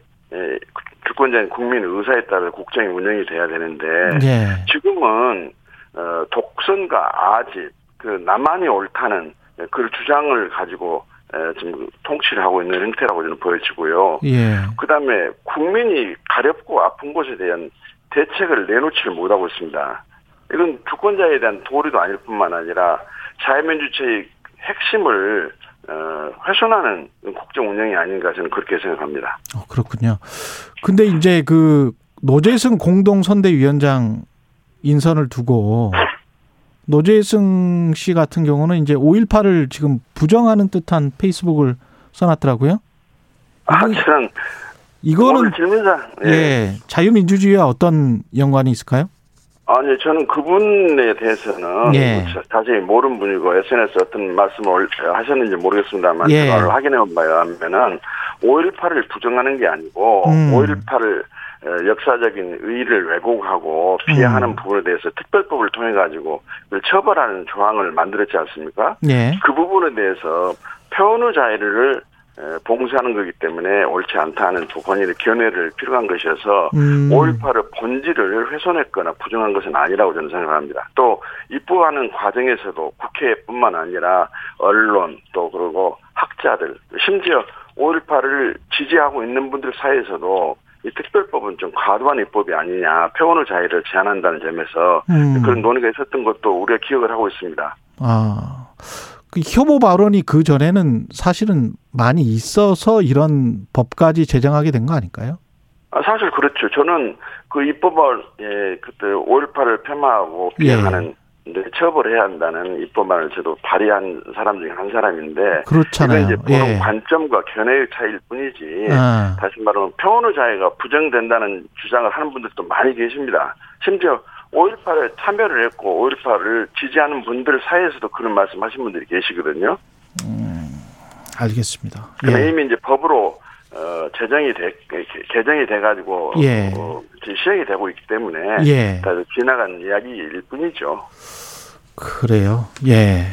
주권자인 국민의 의사에 따라 국정이 운영이 돼야 되는데 예. 지금은 어, 독선과 아집, 그 나만이 옳다는 그 주장을 가지고 지금 통치를 하고 있는 형태라고 저는 보여지고요. 예. 그 다음에 국민이 가렵고 아픈 곳에 대한 대책을 내놓지를 못하고 있습니다. 이건 주권자에 대한 도리도 아닐 뿐만 아니라 자유민주주의 핵심을 어, 훼손하는 국정 운영이 아닌가 저는 그렇게 생각합니다. 어, 그렇군요. 근데 이제 그 노재승 공동선대위원장 인선을 두고 노재승 씨 같은 경우는 이제 5.18을 지금 부정하는 듯한 페이스북을 써놨더라고요. 아, 참. 이거는 예. 예. 자유민주주의와 어떤 연관이 있을까요? 아니 저는 그분에 대해서는 예. 자세히 모르는 분이고 SNS 어떤 말씀을 하셨는지 모르겠습니다만 예. 그걸 확인해 봐야하면은 5.18을 부정하는 게 아니고 음. 5.18을 역사적인 의의를 왜곡하고 피해하는 음. 부분에 대해서 특별법을 통해 가지고 처벌하는 조항을 만들었지 않습니까? 예. 그 부분에 대해서 표현의 자유를 봉쇄하는 거기 때문에 옳지 않다는 본인의 견해를 필요한 것이어서 음. 5.18의 본질을 훼손했거나 부정한 것은 아니라고 저는 생각합니다. 또 입법하는 과정에서도 국회뿐만 아니라 언론 또 그리고 학자들 심지어 5.18을 지지하고 있는 분들 사이에서도 이 특별법은 좀 과도한 입법이 아니냐 표현의 자유를 제한한다는 점에서 음. 그런 논의가 있었던 것도 우리가 기억을 하고 있습니다. 아. 그 혐오 발언이 그 전에는 사실은 많이 있어서 이런 법까지 제정하게 된 거 아닐까요? 아, 사실 그렇죠. 저는 그 입법을 예, 그때 5.18을 폐마하고 비행하는 예. 이제 처벌해야 한다는 입법안을 저도 발의한 사람 중에 한 사람인데 그렇잖아요. 이제 보는 예. 관점과 견해의 차이일 뿐이지 아. 다시 말하면 평온의 자유가 부정된다는 주장을 하는 분들도 많이 계십니다. 심지어 5.18에 참여를 했고 5.18을 지지하는 분들 사이에서도 그런 말씀하신 분들이 계시거든요. 음, 알겠습니다. 예. 이미 이제 법으로 어, 제정이 돼, 개정이 돼가지고, 예. 어, 시행이 되고 있기 때문에, 예. 다 지나간 이야기일 뿐이죠. 그래요. 예.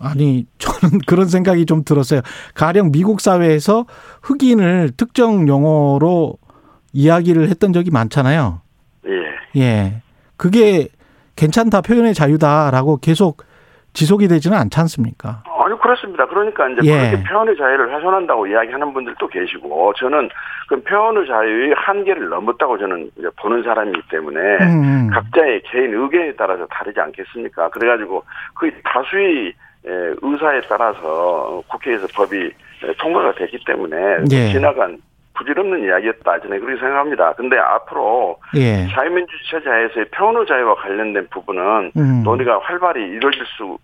아니, 저는 그런 생각이 좀 들었어요. 가령 미국 사회에서 흑인을 특정 용어로 이야기를 했던 적이 많잖아요. 예. 예. 그게 괜찮다, 표현의 자유다라고 계속 지속이 되지는 않지 않습니까? 아니 그렇습니다. 그러니까 이제 예. 그렇게 표현의 자유를 훼손한다고 이야기하는 분들도 계시고 저는 그 표현의 자유의 한계를 넘었다고 저는 보는 사람이기 때문에 음. 각자의 개인 의견에 따라서 다르지 않겠습니까? 그래가지고 그 다수의 의사에 따라서 국회에서 법이 통과가 됐기 때문에 예. 지나간 부질없는 이야기였다. 저는 그렇게 생각합니다. 근데 앞으로 예. 자유민주주의자에서의 표현의 자유와 관련된 부분은 음. 논의가 활발히 이루어질 수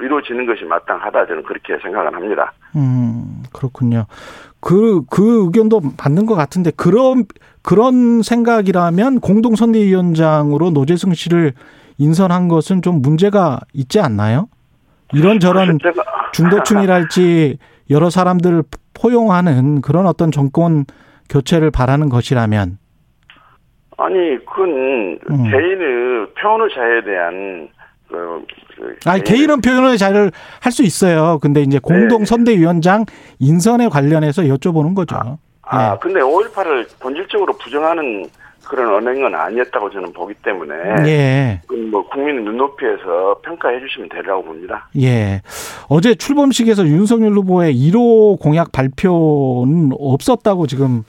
이루어지는 것이 마땅하다. 저는 그렇게 생각을 합니다. 음 그렇군요. 그그 그 의견도 맞는 것 같은데 그런 그런 생각이라면 공동선대위원장으로 노재승 씨를 인선한 것은 좀 문제가 있지 않나요? 이런저런 중도층이랄지 여러 사람들을 포용하는 그런 어떤 정권 교체를 바라는 것이라면 아니 그건 음. 개인의 표현의 자유에 대한 그, 그 아니 개인은 표현의 자유를 할 수 있어요. 근데 이제 공동 네. 선대위원장 인선에 관련해서 여쭤보는 거죠. 아, 아 네. 근데 5.18을 본질적으로 부정하는 그런 언행은 아니었다고 저는 보기 때문에 예. 뭐 국민 눈높이에서 평가해 주시면 되리라고 봅니다. 예. 어제 출범식에서 윤석열 후보의 1호 공약 발표는 없었다고 지금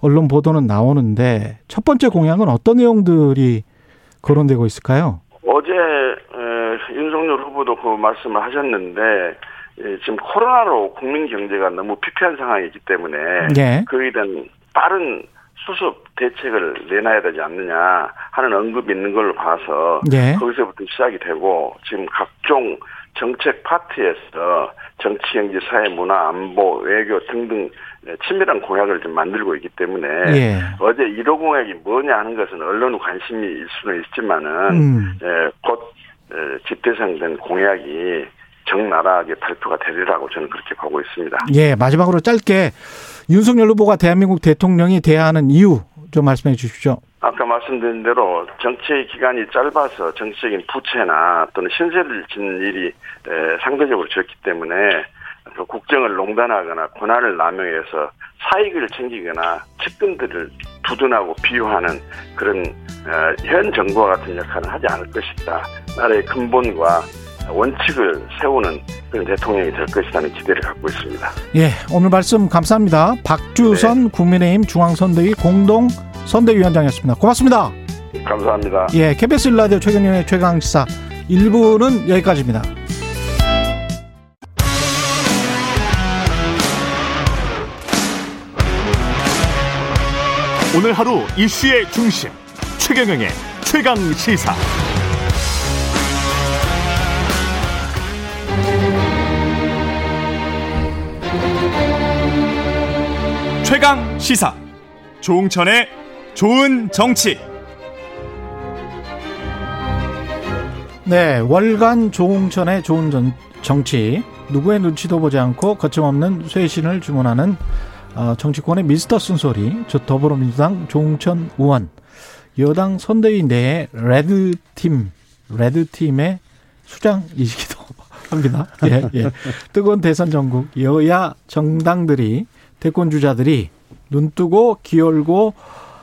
언론 보도는 나오는데 첫 번째 공약은 어떤 내용들이 거론되고 있을까요? 어제 윤석열 후보도 그 말씀을 하셨는데 지금 코로나로 국민 경제가 너무 피폐한 상황이기 때문에 예. 그에 대한 빠른 수습 대책을 내놔야 되지 않느냐 하는 언급이 있는 걸로 봐서 네. 거기서부터 시작이 되고 지금 각종 정책 파트에서 정치, 경제, 사회, 문화, 안보, 외교 등등 친밀한 공약을 좀 만들고 있기 때문에 예. 어제 1호 공약이 뭐냐 하는 것은 언론 관심이 일 수는 있지만은 음. 예, 곧 예, 집대성된 공약이 적나라하게 발표가 되리라고 저는 그렇게 보고 있습니다. 예, 마지막으로 짧게 윤석열 후보가 대한민국 대통령이 대하는 이유 좀 말씀해 주십시오. 아까 말씀드린 대로 정치 기간이 짧아서 정치적인 부채나 또는 신세를 짓는 일이 상대적으로 적기 때문에 그 국정을 농단하거나 권한을 남용해서 사익을 챙기거나 측근들을 두둔하고 비유하는 그런 어, 현 정부와 같은 역할은 하지 않을 것이다. 나라의 근본과 원칙을 세우는 대통령이 될 것이라는 기대를 갖고 있습니다. 예, 오늘 말씀 감사합니다. 박주선 네. 국민의힘 중앙선대위 공동 선대위원장이었습니다. 고맙습니다. 감사합니다. 예, KBS 라디오 최경영의 최강시사 1부는 여기까지입니다. 오늘 하루 이슈의 중심 최경영의 최강 시사. 최강 시사 조홍천의 좋은 정치 네 월간 조홍천의 좋은 정치 누구의 눈치도 보지 않고 거침없는 쇄신을 주문하는 어, 정치권의 미스터 쓴소리 저 더불어민주당 조홍천 의원 여당 선대위 내에 레드팀 레드팀의 수장이시기도 합니다. 예, 예. 뜨거운 대선 전국 여야 정당들이 대권 주자들이 눈 뜨고 귀 열고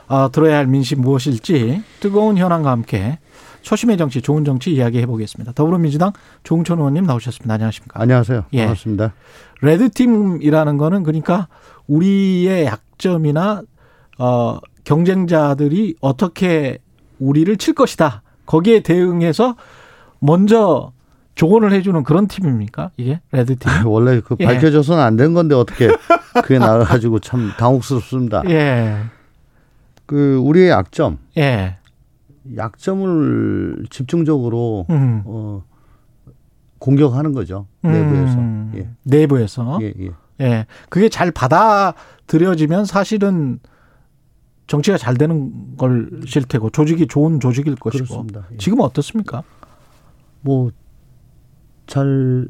어, 들어야 할 민심 무엇일지 뜨거운 현안과 함께 초심의 정치, 좋은 정치 이야기해 보겠습니다. 더불어민주당 조홍천 의원님 나오셨습니다. 안녕하십니까? 안녕하세요. 예. 반갑습니다. 레드팀이라는 거는 그러니까 우리의 약점이나 어, 경쟁자들이 어떻게 우리를 칠 것이다. 거기에 대응해서 먼저 조언을 해주는 그런 팀입니까? 이게 레드팀? 원래 그 예. 밝혀져서는 안 된 건데 어떻게 그게 나와가지고 참 당혹스럽습니다. 예. 그 우리의 약점. 예. 약점을 집중적으로 음. 어 공격하는 거죠 내부에서. 음. 예. 내부에서. 예, 예. 예. 그게 잘 받아들여지면 사실은 정치가 잘 되는 걸실 테고 조직이 좋은 조직일 것이고. 그렇습니다. 예. 지금 어떻습니까? 뭐 잘,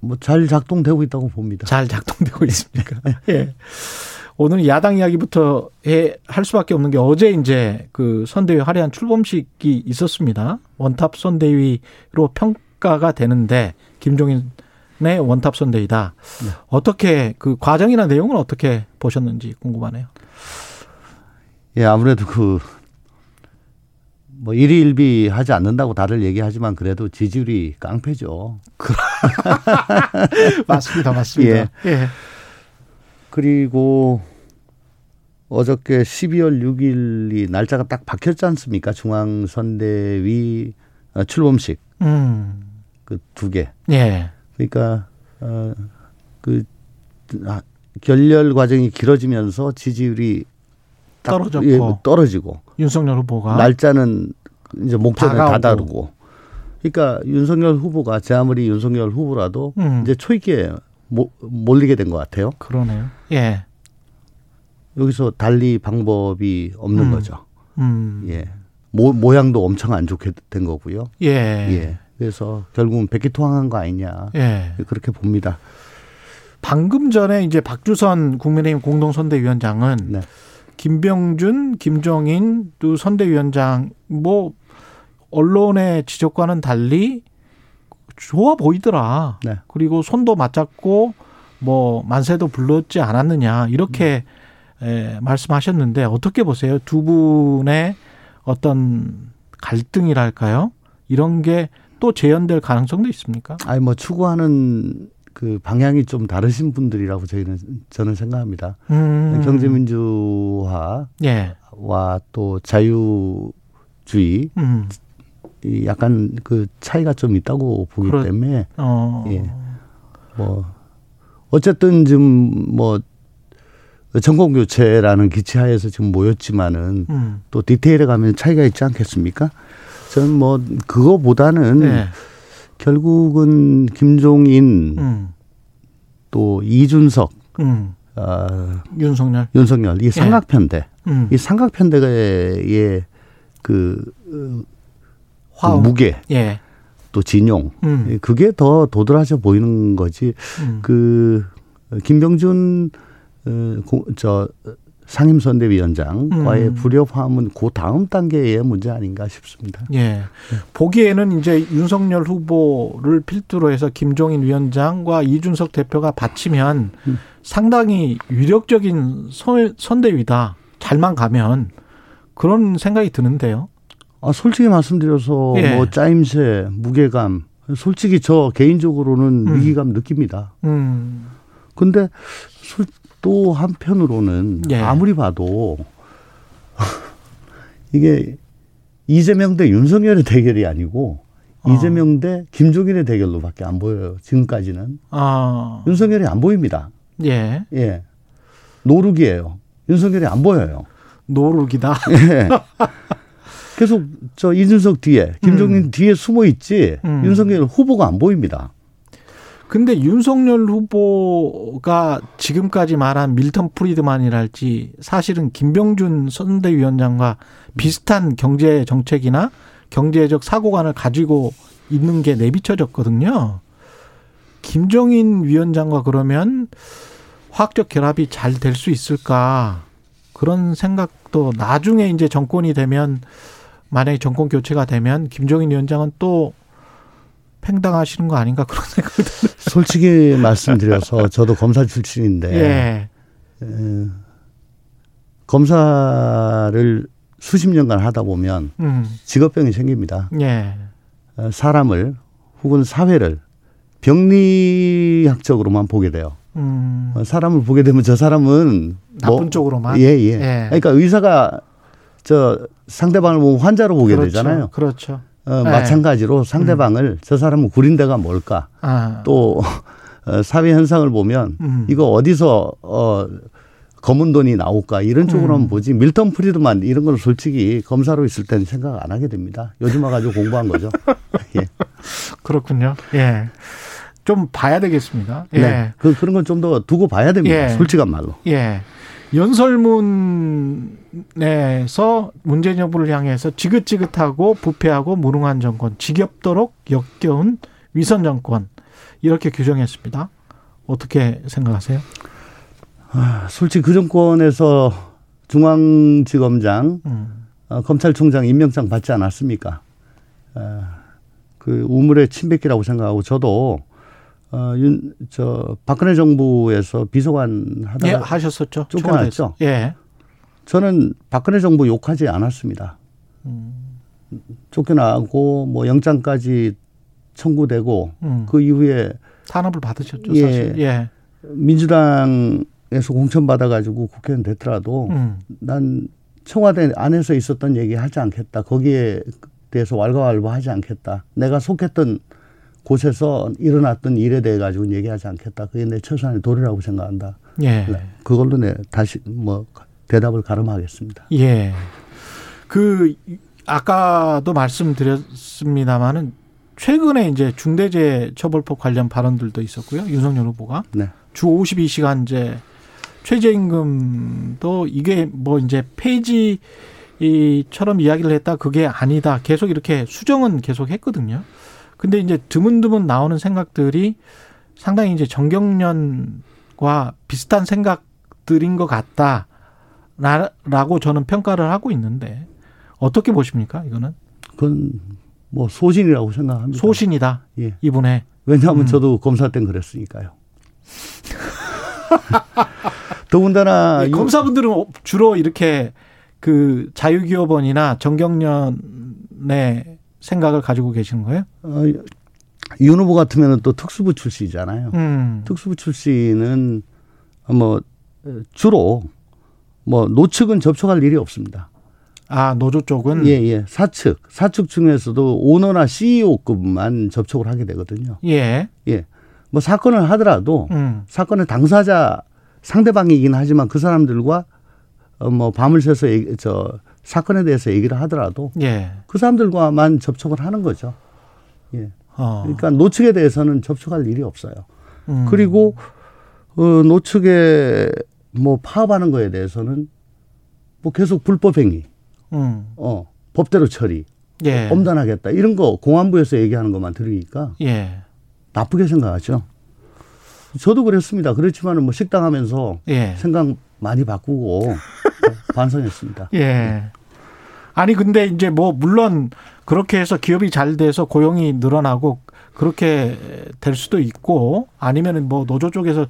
뭐 잘 작동되고 있다고 봅니다. 잘 작동되고 있습니까? 예. 오늘 야당 이야기부터 해, 할 수밖에 없는 게 어제 이제 그 선대위 화려한 출범식이 있었습니다. 원탑 선대위로 평가가 되는데 김종인의 원탑 선대위다. 네. 어떻게 그 과정이나 내용은 어떻게 보셨는지 궁금하네요. 예, 아무래도 그 뭐 일희일비 하지 않는다고 다들 얘기하지만 그래도 지지율이 깡패죠. 맞습니다, 맞습니다. 예. 예. 그리고 어저께 12월 6일이 날짜가 딱 박혔지 않습니까? 중앙선대위 어, 출범식. 음. 그 두 개. 예. 그러니까 어그 아, 결렬 과정이 길어지면서 지지율이 떨어졌고 예, 떨어지고 윤석열 후보가 날짜는 이제 목전에 다다르고 그러니까 윤석열 후보가 제 아무리 윤석열 후보라도 음. 이제 초입기에 몰리게 된 것 같아요. 그러네요. 예. 여기서 달리 방법이 없는 음. 거죠. 음. 예. 모, 모양도 엄청 안 좋게 된 거고요. 예. 예. 그래서 결국은 백기통항한 거 아니냐. 예. 그렇게 봅니다. 방금 전에 이제 박주선 국민의힘 공동선대위원장은 네. 김병준, 김종인 두 선대위원장 뭐 언론의 지적과는 달리 좋아 보이더라. 네. 그리고 손도 맞잡고 뭐 만세도 불렀지 않았느냐 이렇게 음. 에, 말씀하셨는데 어떻게 보세요? 두 분의 어떤 갈등이랄까요? 이런 게 또 재현될 가능성도 있습니까? 아니 뭐 추구하는 그 방향이 좀 다르신 분들이라고 저희는 저는 생각합니다. 음. 경제민주화와 예. 또 자유주의 음. 이 약간 그 차이가 좀 있다고 보기 그렇, 때문에 어. 예. 뭐 어쨌든 지금 뭐 정권 교체라는 기치하에서 지금 모였지만은 음. 또 디테일에 가면 차이가 있지 않겠습니까? 저는 뭐 그거보다는 네. 결국은 김종인 음. 또 이준석 음. 어, 윤석열 윤석열 이 예. 삼각편대 예. 음. 이 삼각편대의 그, 그. 무게 예. 또 진용 음. 그게 더 도드라져 보이는 거지 음. 그 김병준 어, 저 상임선대위원장과의 음. 불협화음은 그 다음 단계의 문제 아닌가 싶습니다. 예. 네. 보기에는 이제 윤석열 후보를 필두로 해서 김종인 위원장과 이준석 대표가 받치면 음. 상당히 위력적인 선, 선대위다. 잘만 가면 그런 생각이 드는데요. 아, 솔직히 말씀드려서 예. 뭐 짜임새, 무게감, 솔직히 저 개인적으로는 음. 위기감 느낍니다. 음. 근데 또 한편으로는 예. 아무리 봐도 이게 이재명 대 윤석열의 대결이 아니고 어. 이재명 대 김종인의 대결로밖에 안 보여요. 지금까지는. 아. 윤석열이 안 보입니다. 예. 예. 노룩이에요. 윤석열이 안 보여요. 노룩이다. 예. 계속 저 이준석 뒤에, 김종인 음. 뒤에 숨어 있지 음. 윤석열 후보가 안 보입니다. 근데 윤석열 후보가 지금까지 말한 밀턴 프리드만이랄지 사실은 김병준 선대위원장과 비슷한 경제 정책이나 경제적 사고관을 가지고 있는 게 내비쳐졌거든요. 김종인 위원장과 그러면 화학적 결합이 잘 될 수 있을까 그런 생각도 나중에 이제 정권이 되면 만약에 정권 교체가 되면 김종인 위원장은 또 팽당하시는 거 아닌가 그런 생각이 드는 솔직히 말씀드려서 저도 검사 출신인데 예. 에, 검사를 수십 년간 하다 보면 음. 직업병이 생깁니다. 예. 어, 사람을 혹은 사회를 병리학적으로만 보게 돼요. 음. 어, 사람을 보게 되면 저 사람은 나쁜 뭐, 쪽으로만. 예, 예, 예. 그러니까 의사가 저 상대방을 보면 환자로 보게 그렇죠. 되잖아요. 그렇죠. 어, 네. 마찬가지로 상대방을 음. 저 사람은 구린 데가 뭘까? 아. 또 어, 사회 현상을 보면 음. 이거 어디서 어 검은 돈이 나올까 이런 쪽으로 음. 한 보지 밀턴 프리드만 이런 걸 솔직히 검사로 있을 때는 생각 안 하게 됩니다. 요즘 와가지고 공부한 거죠. 예. 그렇군요. 예. 좀 봐야 되겠습니다. 예. 네. 그, 그런 건 좀 더 두고 봐야 됩니다. 예. 솔직한 말로. 예. 연설문 에서 문재인 정부를 향해서 지긋지긋하고 부패하고 무능한 정권, 지겹도록 역겨운 위선 정권 이렇게 규정했습니다. 어떻게 생각하세요? 아, 솔직히 그 정권에서 중앙지검장, 음. 어, 검찰총장 임명장 받지 않았습니까? 아, 그 우물의 침뱉기라고 생각하고 저도 어, 윤, 저, 박근혜 정부에서 비서관 하다가. 예, 하셨었죠. 쫓겨났죠. 예. 저는 박근혜 정부 욕하지 않았습니다. 음. 쫓겨나고 뭐 영장까지 청구되고 음. 그 이후에 탄압을 받으셨죠, 예, 사실. 예. 민주당에서 공천 받아가지고 국회의원 됐더라도 음. 난 청와대 안에서 있었던 얘기 하지 않겠다. 거기에 대해서 왈가왈부하지 않겠다. 내가 속했던 곳에서 일어났던 일에 대해 가지고 얘기하지 않겠다. 그게 내 최소한의 도리라고 생각한다. 예. 네. 그걸로 내 다시 뭐 대답을 가름하겠습니다. 예. 그 아까도 말씀드렸습니다마는 최근에 이제 중대재해 처벌법 관련 발언들도 있었고요. 윤석열 후보가 네. 주 52시간제 최저임금도 이게 뭐 이제 폐지처럼 이야기를 했다 그게 아니다. 계속 이렇게 수정은 계속 했거든요. 근데 이제 드문드문 나오는 생각들이 상당히 이제 정경련과 비슷한 생각들인 것 같다 라고 저는 평가를 하고 있는데 어떻게 보십니까 이거는? 그건 뭐 소신이라고 생각합니다. 소신이다. 예. 이분의. 왜냐하면 음. 저도 검사 땐 그랬으니까요. 더군다나 네, 검사분들은 주로 이렇게 그 자유기업원이나 정경련의 생각을 가지고 계시는 거예요? 어, 윤 후보 같으면 또 특수부 출신이잖아요. 음. 특수부 출신은 뭐 주로 뭐 노측은 접촉할 일이 없습니다. 아 노조 쪽은 예 예. 사측 사측 중에서도 오너나 CEO급만 접촉을 하게 되거든요. 예. 예. 뭐 사건을 하더라도 음. 사건의 당사자 상대방이긴 하지만 그 사람들과 어뭐 밤을 새서 얘기, 저 사건에 대해서 얘기를 하더라도 예. 그 사람들과만 접촉을 하는 거죠. 예. 어. 그러니까 노측에 대해서는 접촉할 일이 없어요. 음. 그리고 어 노측에 뭐 파업하는 거에 대해서는 뭐 계속 불법 행위 음. 어, 법대로 처리. 예. 엄단하겠다. 이런 거 공안부에서 얘기하는 것만 들으니까 예. 나쁘게 생각하죠. 저도 그랬습니다. 그렇지만은 뭐 식당 하면서 예. 생각 많이 바꾸고 반성했습니다. 예. 아니 근데 이제 뭐 물론 그렇게 해서 기업이 잘 돼서 고용이 늘어나고 그렇게 될 수도 있고 아니면은 뭐 노조 쪽에서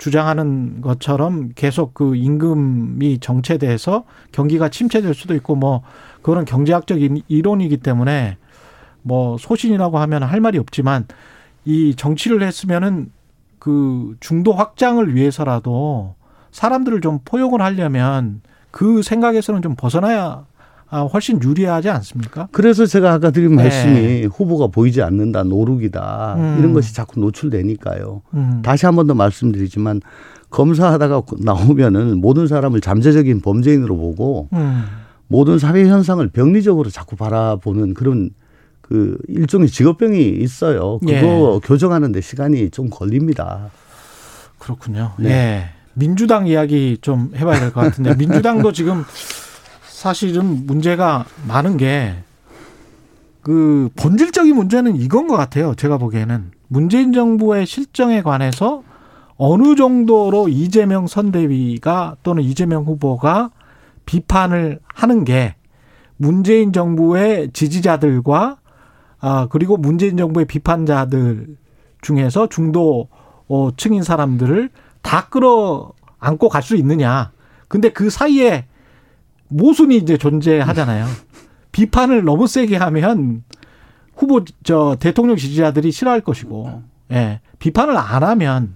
주장하는 것처럼 계속 그 임금이 정체돼서 경기가 침체될 수도 있고 뭐 그런 경제학적 이론이기 때문에 뭐 소신이라고 하면 할 말이 없지만 이 정치를 했으면은 그 중도 확장을 위해서라도 사람들을 좀 포용을 하려면 그 생각에서는 좀 벗어나야 아, 훨씬 유리하지 않습니까? 그래서 제가 아까 드린 네. 말씀이 후보가 보이지 않는다, 노룩이다 음. 이런 것이 자꾸 노출되니까요. 음. 다시 한 번 더 말씀드리지만 검사하다가 나오면은 모든 사람을 잠재적인 범죄인으로 보고 음. 모든 사회 현상을 병리적으로 자꾸 바라보는 그런 그 일종의 직업병이 있어요. 그거 예. 교정하는데 시간이 좀 걸립니다. 그렇군요. 네. 예. 민주당 이야기 좀 해봐야 될 것 같은데 민주당도 지금 사실은 문제가 많은 게 그 본질적인 문제는 이건 것 같아요. 제가 보기에는 문재인 정부의 실정에 관해서 어느 정도로 이재명 선대위가 또는 이재명 후보가 비판을 하는 게 문재인 정부의 지지자들과 아 그리고 문재인 정부의 비판자들 중에서 중도 어, 층인 사람들을 다 끌어안고 갈 수 있느냐. 근데 그 사이에 모순이 이제 존재하잖아요. 비판을 너무 세게 하면 후보 저 대통령 지지자들이 싫어할 것이고, 예. 비판을 안 하면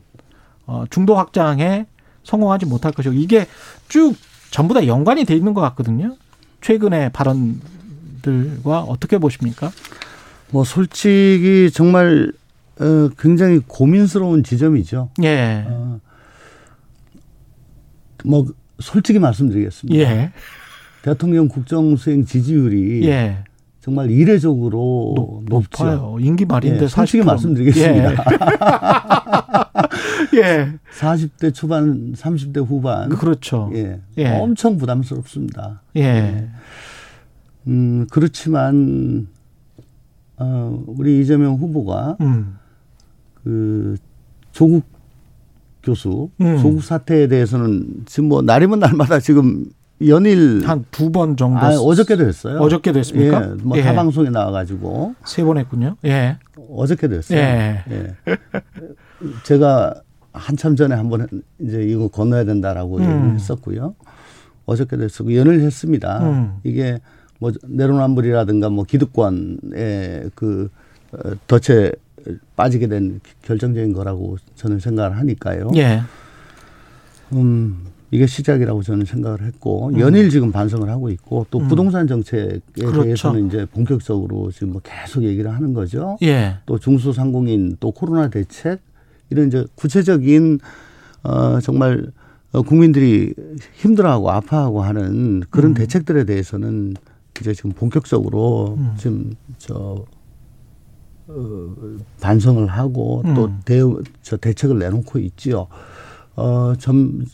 어 중도 확장에 성공하지 못할 것이고 이게 쭉 전부 다 연관이 돼 있는 것 같거든요. 최근의 발언들과 어떻게 보십니까? 뭐 솔직히 정말 어, 굉장히 고민스러운 지점이죠. 예. 어, 뭐 솔직히 말씀드리겠습니다. 예. 대통령 국정 수행 지지율이 예. 정말 이례적으로 높, 죠 임기 말인데 예, 솔직히 말씀드리겠습니다. 예. 예. 40대 초반, 30대 후반. 그렇죠. 예. 예. 엄청 부담스럽습니다. 예. 예. 음, 그렇지만 어, 우리 이재명 후보가 음. 그 조국 교수, 음. 조국 사태에 대해서는 지금 뭐 날이면 날마다 지금 연일 한 두 번 정도 아, 어저께도 했어요. 어저께도 했습니까? 예, 뭐 예. 타방송에 나와가지고 세 번 했군요. 예. 어저께도 했어요. 예. 예. 제가 한참 전에 한번 이제 이거 건너야 된다라고 음. 얘기를 했었고요. 어저께도 했었고 연을 했습니다. 음. 이게 뭐 내로남불이라든가 뭐 기득권의 그 어, 덫에 빠지게 된 결정적인 거라고 저는 생각을 하니까요. 예. 음, 이게 시작이라고 저는 생각을 했고 음. 연일 지금 반성을 하고 있고 또 음. 부동산 정책에 그렇죠. 대해서는 이제 본격적으로 지금 뭐 계속 얘기를 하는 거죠. 예. 또 중소상공인 또 코로나 대책 이런 이제 구체적인 어 정말 어, 국민들이 힘들어하고 아파하고 하는 그런 음. 대책들에 대해서는 이제 지금 본격적으로 음. 지금 저 어, 반성을 하고 또 음. 대, 저 대책을 내놓고 있지요. 어, 점,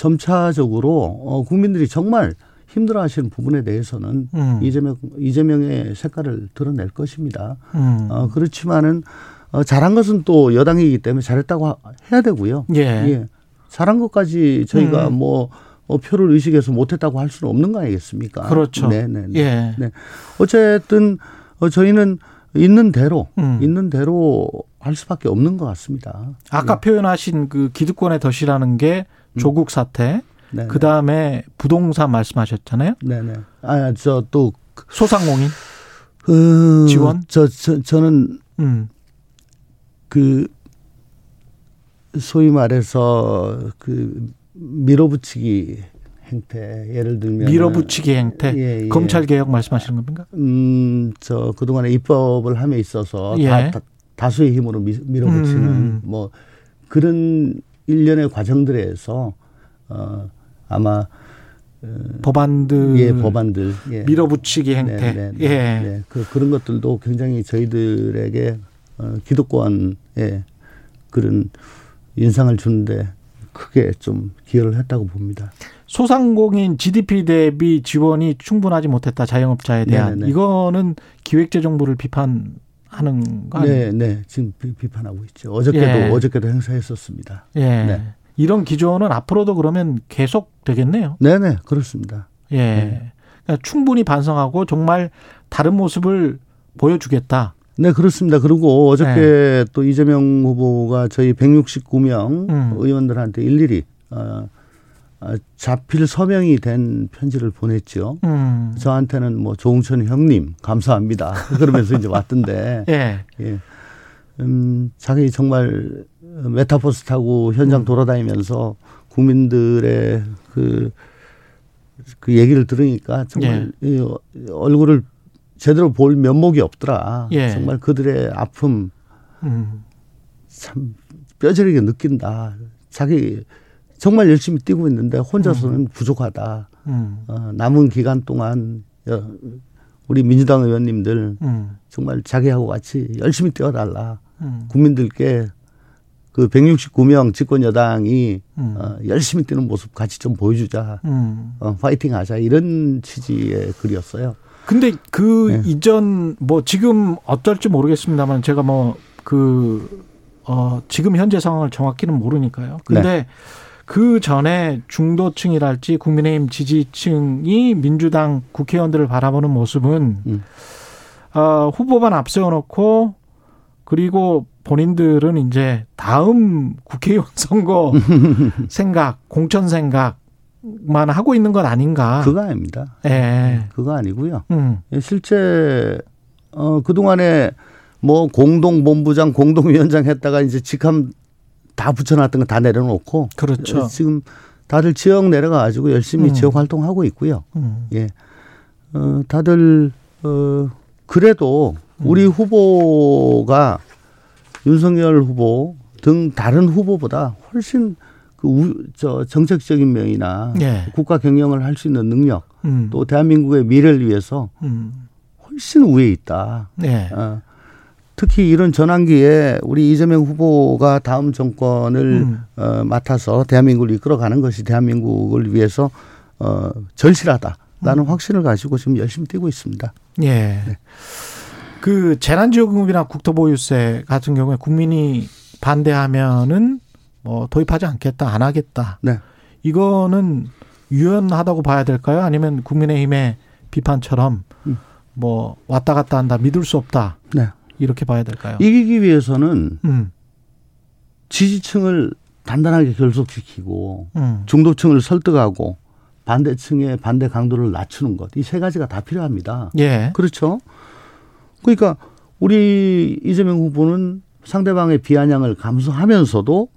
점차적으로 어, 국민들이 정말 힘들어하시는 부분에 대해서는 음. 이재명 이재명의 색깔을 드러낼 것입니다. 음. 어, 그렇지만은 어, 잘한 것은 또 여당이기 때문에 잘했다고 해야 되고요. 예. 예. 잘한 것까지 저희가 음. 뭐 어, 표를 의식해서 못했다고 할 수는 없는 거 아니겠습니까? 그렇죠. 네네. 네. 예. 네. 어쨌든 어, 저희는 있는 대로 음. 있는 대로 할 수밖에 없는 것 같습니다. 아까 예. 표현하신 그 기득권의 덫이라는 게 음. 조국 사태, 음. 그 다음에 부동산 말씀하셨잖아요. 네 네. 아, 저 또 소상공인 그 지원. 저, 저 저는 음. 그 소위 말해서 그 밀어붙이기 행태 예를 들면 밀어붙이기 행태 예, 예. 검찰 개혁 말씀하시는 겁니까? 음 저 그동안에 입법을 함에 있어서 예. 다, 다, 수의 힘으로 미, 밀어붙이는 음. 뭐 그런 일련의 과정들에서 어 아마 어, 법안들 예 법안들 예. 밀어붙이기 행태 네, 네, 네, 예 네. 그 그런 것들도 굉장히 저희들에게 어, 기득권에 그런 인상을 주는데 크게 좀 기여를 했다고 봅니다. 소상공인 GDP 대비 지원이 충분하지 못했다 자영업자에 대한 네네네. 이거는 기획재정부를 비판 하는 거 아니에요? 네, 네. 지금 비, 판하고 있죠. 어저께도 예. 어저께도 행사했었습니다. 예. 네. 이런 기조는 앞으로도 그러면 계속 되겠네요. 네, 네. 그렇습니다. 예. 네. 그러니까 충분히 반성하고 정말 다른 모습을 보여주겠다. 네, 그렇습니다. 그리고 어저께 네. 또 이재명 후보가 저희 169명 음. 의원들한테 일일이 어, 어, 자필 서명이 된 편지를 보냈죠. 음. 저한테는 뭐 조홍천 형님 감사합니다. 그러면서 이제 왔던데. 예. 예. 음, 자기 정말 메타버스 타고 현장 음. 돌아다니면서 국민들의 그, 그 얘기를 들으니까 정말 예. 이 얼굴을 제대로 볼 면목이 없더라. 예. 정말 그들의 아픔 음. 참 뼈저리게 느낀다. 자기 정말 열심히 뛰고 있는데 혼자서는 음. 부족하다. 음. 어, 남은 기간 동안 우리 민주당 의원님들 음. 정말 자기하고 같이 열심히 뛰어달라. 음. 국민들께 그 169명 집권 여당이 음. 어, 열심히 뛰는 모습 같이 좀 보여주자. 음. 어, 파이팅 하자. 이런 취지의 글이었어요. 근데 그 네. 이전 뭐 지금 어떨지 모르겠습니다만 제가 뭐그 어, 지금 현재 상황을 정확히는 모르니까요. 근데 네. 그 전에 중도층이랄지 국민의힘 지지층이 민주당 국회의원들을 바라보는 모습은 음. 어, 후보만 앞세워놓고 그리고 본인들은 이제 다음 국회의원 선거 생각, 공천 생각 만 하고 있는 건 아닌가? 그거 아닙니다. 예. 그거 아니고요. 음. 실제 어 그동안에 뭐 공동 본부장, 공동위원장 했다가 이제 직함 다 붙여놨던 거 다 내려놓고 그렇죠. 지금 다들 지역 내려가 가지고 열심히 음. 지역 활동하고 있고요. 음. 예. 어 다들 어 그래도 우리 음. 후보가 윤석열 후보 등 다른 후보보다 훨씬 그 우, 저 정책적인 면이나 예. 국가 경영을 할 수 있는 능력 음. 또 대한민국의 미래를 위해서 음. 훨씬 우위에 있다. 예. 어. 특히 이런 전환기에 우리 이재명 후보가 다음 정권을 음. 어, 맡아서 대한민국을 이끌어가는 것이 대한민국을 위해서 어, 절실하다라는 음. 확신을 가지고 지금 열심히 뛰고 있습니다. 예. 네. 그 재난지원금이나 국토보유세 같은 경우에 국민이 반대하면은 뭐 도입하지 않겠다, 안 하겠다. 네. 이거는 유연하다고 봐야 될까요? 아니면 국민의힘의 비판처럼 음. 뭐 왔다 갔다 한다, 믿을 수 없다. 네. 이렇게 봐야 될까요? 이기기 위해서는 음. 지지층을 단단하게 결속시키고 음. 중도층을 설득하고 반대층의 반대 강도를 낮추는 것. 이 세 가지가 다 필요합니다. 예. 그렇죠. 그러니까 우리 이재명 후보는 상대방의 비아냥을 감수하면서도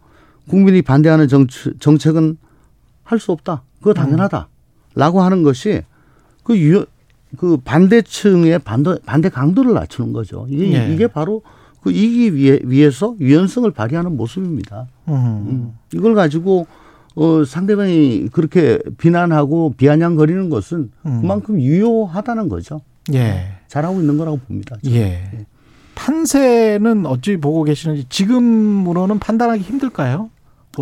국민이 반대하는 정치, 정책은 할 수 없다. 그거 당연하다. 라고 하는 것이 그, 유, 그 반대층의 반대, 반대 강도를 낮추는 거죠. 이게, 예. 이게 바로 그 이기 위해, 위해서 유연성을 발휘하는 모습입니다. 음. 음. 이걸 가지고 어, 상대방이 그렇게 비난하고 비아냥거리는 것은 음. 그만큼 유효하다는 거죠. 예. 잘하고 있는 거라고 봅니다. 예. 예. 판세는 어찌 보고 계시는지 지금으로는 판단하기 힘들까요?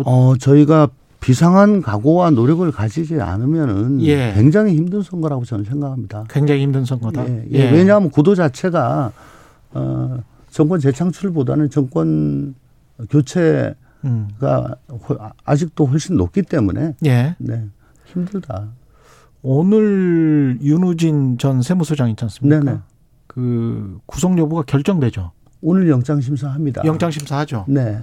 어, 저희가 비상한 각오와 노력을 가지지 않으면은 예. 굉장히 힘든 선거라고 저는 생각합니다. 굉장히 힘든 선거다. 예. 예. 예. 왜냐하면 구도 자체가 어, 정권 재창출보다는 정권 교체가 음. 아직도 훨씬 높기 때문에 예. 네, 힘들다. 오늘 윤우진 전 세무서장 있지 않습니까? 네네. 그 구속 여부가 결정되죠. 오늘 영장 심사합니다. 영장 심사하죠. 네.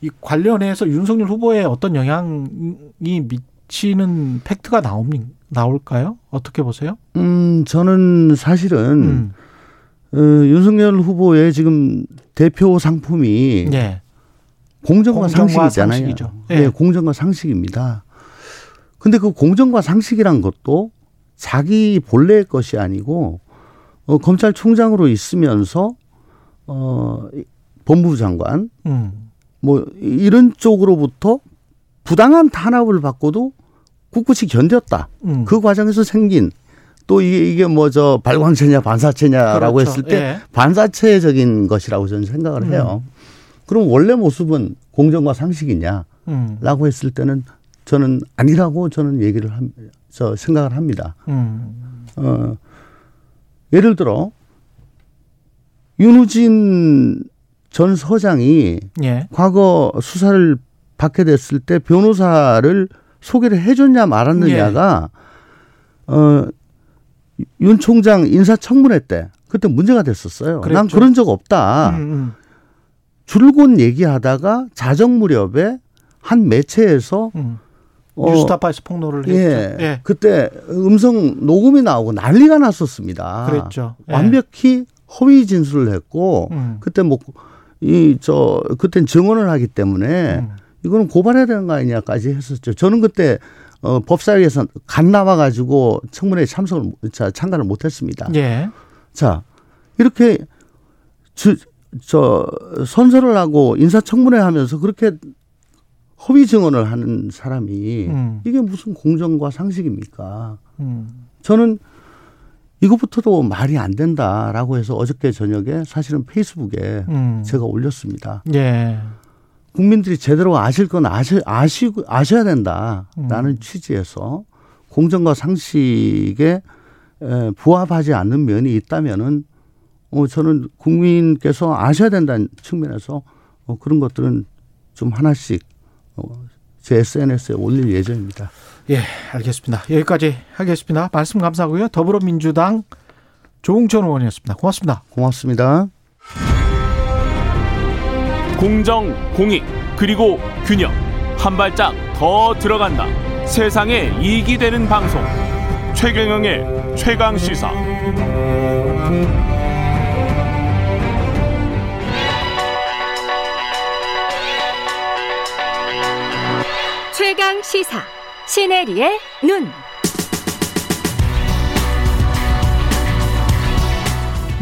이 관련해서 윤석열 후보에 어떤 영향이 미치는 팩트가 나옵니 나올까요? 어떻게 보세요? 음, 저는 사실은 음. 어, 윤석열 후보의 지금 대표 상품이 네. 공정과, 공정과 상식이잖아요. 상식이죠. 네. 네, 공정과 상식입니다. 근데 그 공정과 상식이란 것도 자기 본래의 것이 아니고 어, 검찰총장으로 있으면서 어 법무부 장관 음. 뭐 이런 쪽으로부터 부당한 탄압을 받고도 꿋꿋이 견뎠다. 음. 그 과정에서 생긴 또 이게, 이게 뭐 저 발광체냐 반사체냐라고 그렇죠. 했을 때 예. 반사체적인 것이라고 저는 생각을 음. 해요. 그럼 원래 모습은 공정과 상식이냐라고 음. 했을 때는 저는 아니라고 저는 얘기를 함, 저 생각을 합니다. 음. 어, 예를 들어 윤우진 전 서장이 예. 과거 수사를 받게 됐을 때 변호사를 소개를 해줬냐 말았느냐가 예. 어, 윤 총장 인사청문회 때 그때 문제가 됐었어요. 그랬죠. 난 그런 적 없다. 음, 음. 줄곧 얘기하다가 자정 무렵에 한 매체에서 음. 어, 뉴스타파에서 폭로를 예, 했죠. 예. 그때 음성 녹음이 나오고 난리가 났었습니다. 그랬죠. 예. 완벽히 허위 진술을 했고 음. 그때 뭐 이 저 그땐 증언을 하기 때문에 음. 이거는 고발해야 되는 거 아니냐까지 했었죠. 저는 그때 어, 법사위에서 간 나와 가지고 청문회에 참석을 자, 참가를 못 했습니다. 예. 자, 이렇게 주, 저 선서를 하고 인사청문회 하면서 그렇게 허위 증언을 하는 사람이 음. 이게 무슨 공정과 상식입니까? 음. 저는 이것부터도 말이 안 된다라고 해서 어저께 저녁에 사실은 페이스북에 음. 제가 올렸습니다. 예. 국민들이 제대로 아실 건 아시, 아시고, 아셔야 된다라는 음. 취지에서 공정과 상식에 에, 부합하지 않는 면이 있다면은 어, 저는 국민께서 아셔야 된다는 측면에서 어, 그런 것들은 좀 하나씩 어, 제 SNS에 올릴 예정입니다. 예, 알겠습니다. 여기까지 하겠습니다. 말씀 감사하고요. 더불어민주당 조웅천 의원이었습니다. 고맙습니다. 고맙습니다. 공정, 공익, 그리고 균형. 한 발짝 더 들어간다. 세상에 이익이 되는 방송. 최경영의 최강 시사. 최강 시사 시네리의 눈.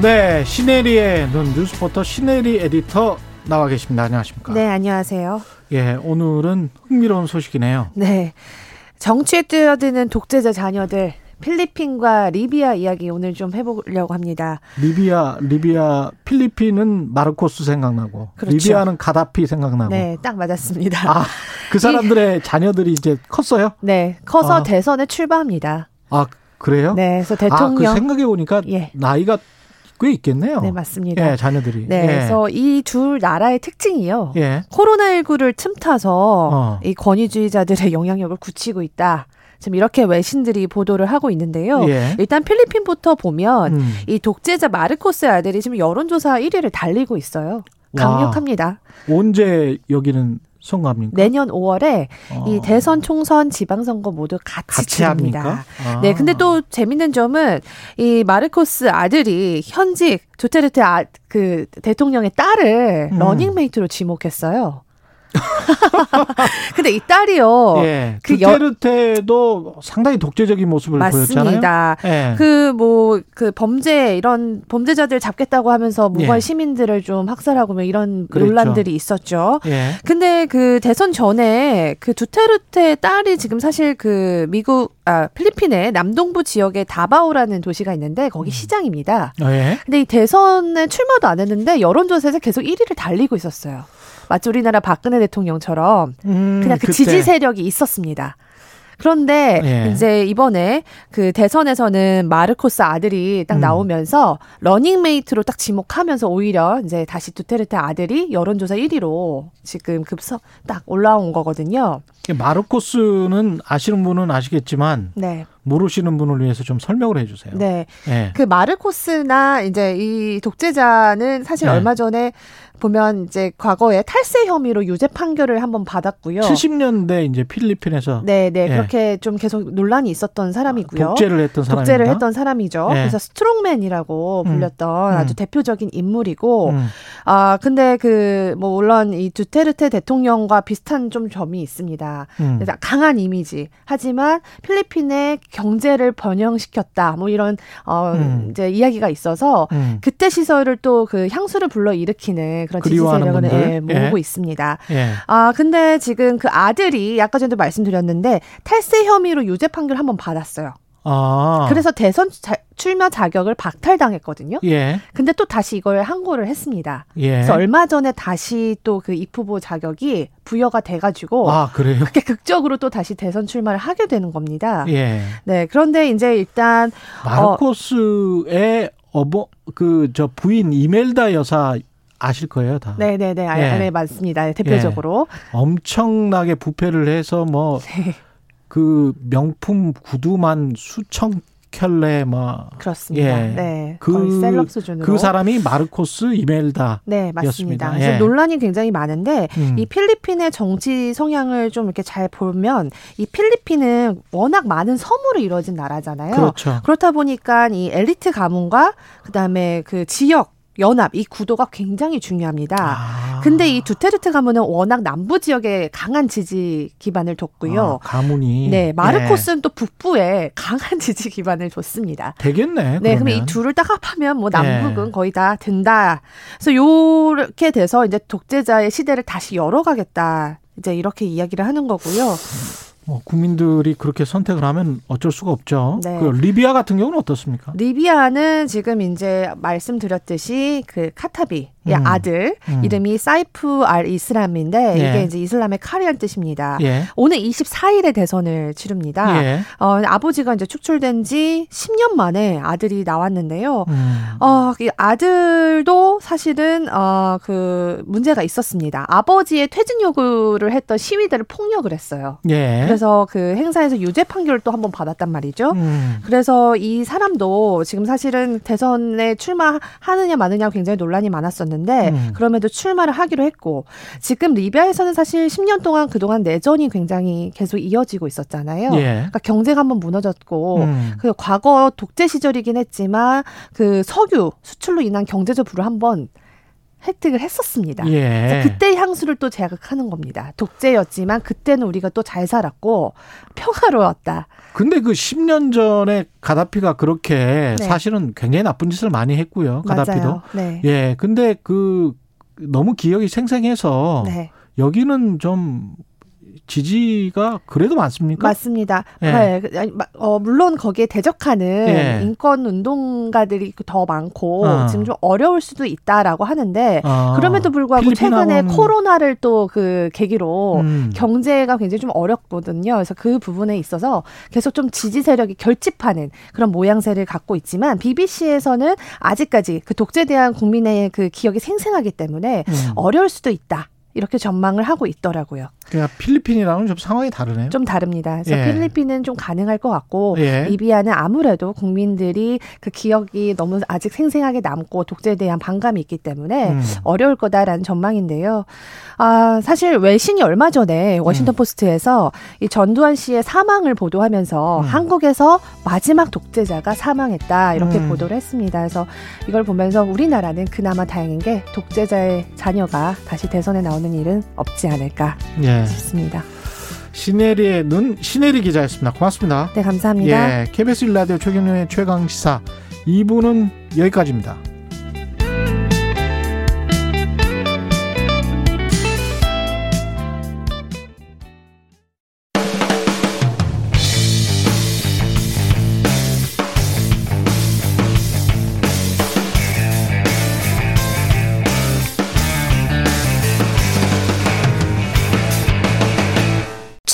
네, 시네리의 눈 뉴스포터 시네리 에디터 나와 계십니다. 안녕하십니까? 네, 안녕하세요. 예, 오늘은 흥미로운 소식이네요. 네. 정치에 뛰어드는 독재자 자녀들 필리핀과 리비아 이야기 오늘 좀 해보려고 합니다. 리비아, 리비아, 필리핀은 마르코스 생각나고, 그렇죠. 리비아는 가다피 생각나고. 네, 딱 맞았습니다. 아, 그 사람들의 자녀들이 이제 컸어요? 네, 커서 아. 대선에 출마합니다. 아, 그래요? 네, 그래서 대통령. 아, 그 생각해 보니까 예. 나이가 꽤 있겠네요. 네, 맞습니다. 예, 자녀들이. 네, 예. 그래서 이 둘 나라의 특징이요. 예. 코로나19를 틈타서 어. 이 권위주의자들의 영향력을 굳히고 있다. 지금 이렇게 외신들이 보도를 하고 있는데요. 예. 일단 필리핀부터 보면 음. 이 독재자 마르코스 아들이 지금 여론조사 1위를 달리고 있어요. 강력합니다. 와. 언제 여기는 선거합니까? 내년 5월에 어. 이 대선, 총선, 지방선거 모두 같이, 같이 치릅니다. 아. 네, 근데 또 재밌는 점은 이 마르코스 아들이 현직 두테르테 아, 그 대통령의 딸을 음. 러닝메이트로 지목했어요. 근데 이 딸이요. 예. 그 두테르테도 여... 상당히 독재적인 모습을 맞습니다. 보였잖아요. 예. 그뭐그 뭐, 그 범죄 이런 범죄자들 잡겠다고 하면서 무고한 예. 시민들을 좀 학살하고 뭐 이런 그랬죠. 논란들이 있었죠. 예. 근데 그 대선 전에 그 두테르테 딸이 지금 사실 그 미국 아 필리핀의 남동부 지역에 다바오라는 도시가 있는데 거기 음. 시장입니다. 예. 근데 이 대선에 출마도 안 했는데 여론조사에서 계속 1위를 달리고 있었어요. 마치 우리나라 박근혜 대통령처럼 음, 그냥 그 그때. 지지 세력이 있었습니다. 그런데 예. 이제 이번에 그 대선에서는 마르코스 아들이 딱 음. 나오면서 러닝메이트로 딱 지목하면서 오히려 이제 다시 두테르테 아들이 여론조사 1위로 지금 급서 딱 올라온 거거든요. 마르코스는 아시는 분은 아시겠지만 네. 모르시는 분을 위해서 좀 설명을 해주세요. 네. 네. 그 마르코스나 이제 이 독재자는 사실 네. 얼마 전에 보면 이제 과거에 탈세 혐의로 유죄 판결을 한번 받았고요. 70년대 이제 필리핀에서 네, 네. 예. 그렇게 좀 계속 논란이 있었던 사람이고요. 독재를 했던 사람 독재를 했던 사람이죠. 예. 그래서 스트롱맨이라고 음. 불렸던 음. 아주 대표적인 인물이고 음. 아, 근데 그 뭐 물론 이 두테르테 대통령과 비슷한 좀 점이 있습니다. 음. 강한 이미지. 하지만 필리핀의 경제를 번영시켰다. 뭐 이런 어 음. 이제 이야기가 있어서 음. 그때 시설을 또 그 향수를 불러 일으키는 그런 지지 세력을 예, 모으고 예. 있습니다. 예. 아 근데 지금 그 아들이 아까 전에도 말씀드렸는데 탈세 혐의로 유죄 판결 한번 받았어요. 아. 그래서 대선 자, 출마 자격을 박탈당했거든요. 예. 근데 또 다시 이걸 항고를 했습니다. 예. 그래서 얼마 전에 다시 또 그 입후보 자격이 부여가 돼가지고 아 그래요? 그렇게 극적으로 또 다시 대선 출마를 하게 되는 겁니다. 예. 네. 그런데 이제 일단 마르코스의 어, 어버 그 저 부인 이멜다 여사 아실 거예요, 다. 네 네네. 예. 네, 맞습니다. 대표적으로. 예. 엄청나게 부패를 해서 뭐, 네. 그 명품 구두만 수천 켤레 뭐 그렇습니다. 예. 네. 그 셀럽 수준으로 그 사람이 마르코스 이멜다. 네, 맞습니다. 그래서 예. 논란이 굉장히 많은데 음. 이 필리핀의 정치 성향을 좀 이렇게 잘 보면 이 필리핀은 워낙 많은 섬으로 이루어진 나라잖아요. 그렇죠. 그렇다 보니까 이 엘리트 가문과 그다음에 그 지역 연합 이 구도가 굉장히 중요합니다. 아. 근데 이 두테르테 가문은 워낙 남부 지역에 강한 지지 기반을 뒀고요. 아, 가문이 네 마르코스는 네. 또 북부에 강한 지지 기반을 뒀습니다. 되겠네. 네, 그러면 이 둘을 딱 합하면 뭐 남북은 네. 거의 다 된다. 그래서 요렇게 돼서 이제 독재자의 시대를 다시 열어가겠다. 이제 이렇게 이야기를 하는 거고요. 뭐 국민들이 그렇게 선택을 하면 어쩔 수가 없죠. 네. 그 리비아 같은 경우는 어떻습니까? 리비아는 지금 이제 말씀드렸듯이 그 카타비 음. 아들 음. 이름이 사이프 알 이슬람인데 예. 이게 이제 이슬람의 칼이란 뜻입니다. 예. 오늘 24일에 대선을 치릅니다. 예. 어, 아버지가 이제 축출된 지 10년 만에 아들이 나왔는데요. 음. 어, 이 아들도 사실은 어, 그 문제가 있었습니다. 아버지의 퇴진 요구를 했던 시위대를 폭력을 했어요. 예. 그래서 그 행사에서 유죄 판결을 또 한 번 받았단 말이죠. 음. 그래서 이 사람도 지금 사실은 대선에 출마하느냐 마느냐 굉장히 논란이 많았었는데 음. 그럼에도 출마를 하기로 했고 지금 리비아에서는 사실 10년 동안 그동안 내전이 굉장히 계속 이어지고 있었잖아요. 예. 그러니까 경제가 한번 무너졌고 음. 그 과거 독재 시절이긴 했지만 그 석유 수출로 인한 경제적 부를 한번 혜택을 했었습니다. 예. 그때 향수를 또 자극하는 겁니다. 독재였지만 그때는 우리가 또 잘 살았고 평화로웠다. 근데 그 10년 전에 가다피가 그렇게 네. 사실은 굉장히 나쁜 짓을 많이 했고요. 가다피도. 네. 예. 근데 그 너무 기억이 생생해서 네. 여기는 좀 지지가 그래도 많습니까? 맞습니다. 예. 네. 어, 물론 거기에 대적하는 예. 인권 운동가들이 더 많고 어. 지금 좀 어려울 수도 있다라고 하는데 어. 그럼에도 불구하고 최근에 코로나를 또 그 계기로 음. 경제가 굉장히 좀 어렵거든요. 그래서 그 부분에 있어서 계속 좀 지지 세력이 결집하는 그런 모양새를 갖고 있지만 BBC에서는 아직까지 그 독재에 대한 국민의 그 기억이 생생하기 때문에 음. 어려울 수도 있다. 이렇게 전망을 하고 있더라고요. 그러니까 필리핀이랑은 좀 상황이 다르네요. 좀 다릅니다. 그래서 예. 필리핀은 좀 가능할 것 같고 예. 리비아는 아무래도 국민들이 그 기억이 너무 아직 생생하게 남고 독재에 대한 반감이 있기 때문에 음. 어려울 거다라는 전망인데요. 아, 사실 외신이 얼마 전에 워싱턴 음. 포스트에서 이 전두환 씨의 사망을 보도하면서 음. 한국에서 마지막 독재자가 사망했다 이렇게 음. 보도를 했습니다. 그래서 이걸 보면서 우리나라는 그나마 다행인 게 독재자의 자녀가 다시 대선에 나 오는 일은 없지 않을까 예. 싶습니다. 시네리의 눈 시네리 기자였습니다. 고맙습니다. 네, 감사합니다. 예, KBS 일라디오 최경영의 최강 시사 2부는 여기까지입니다.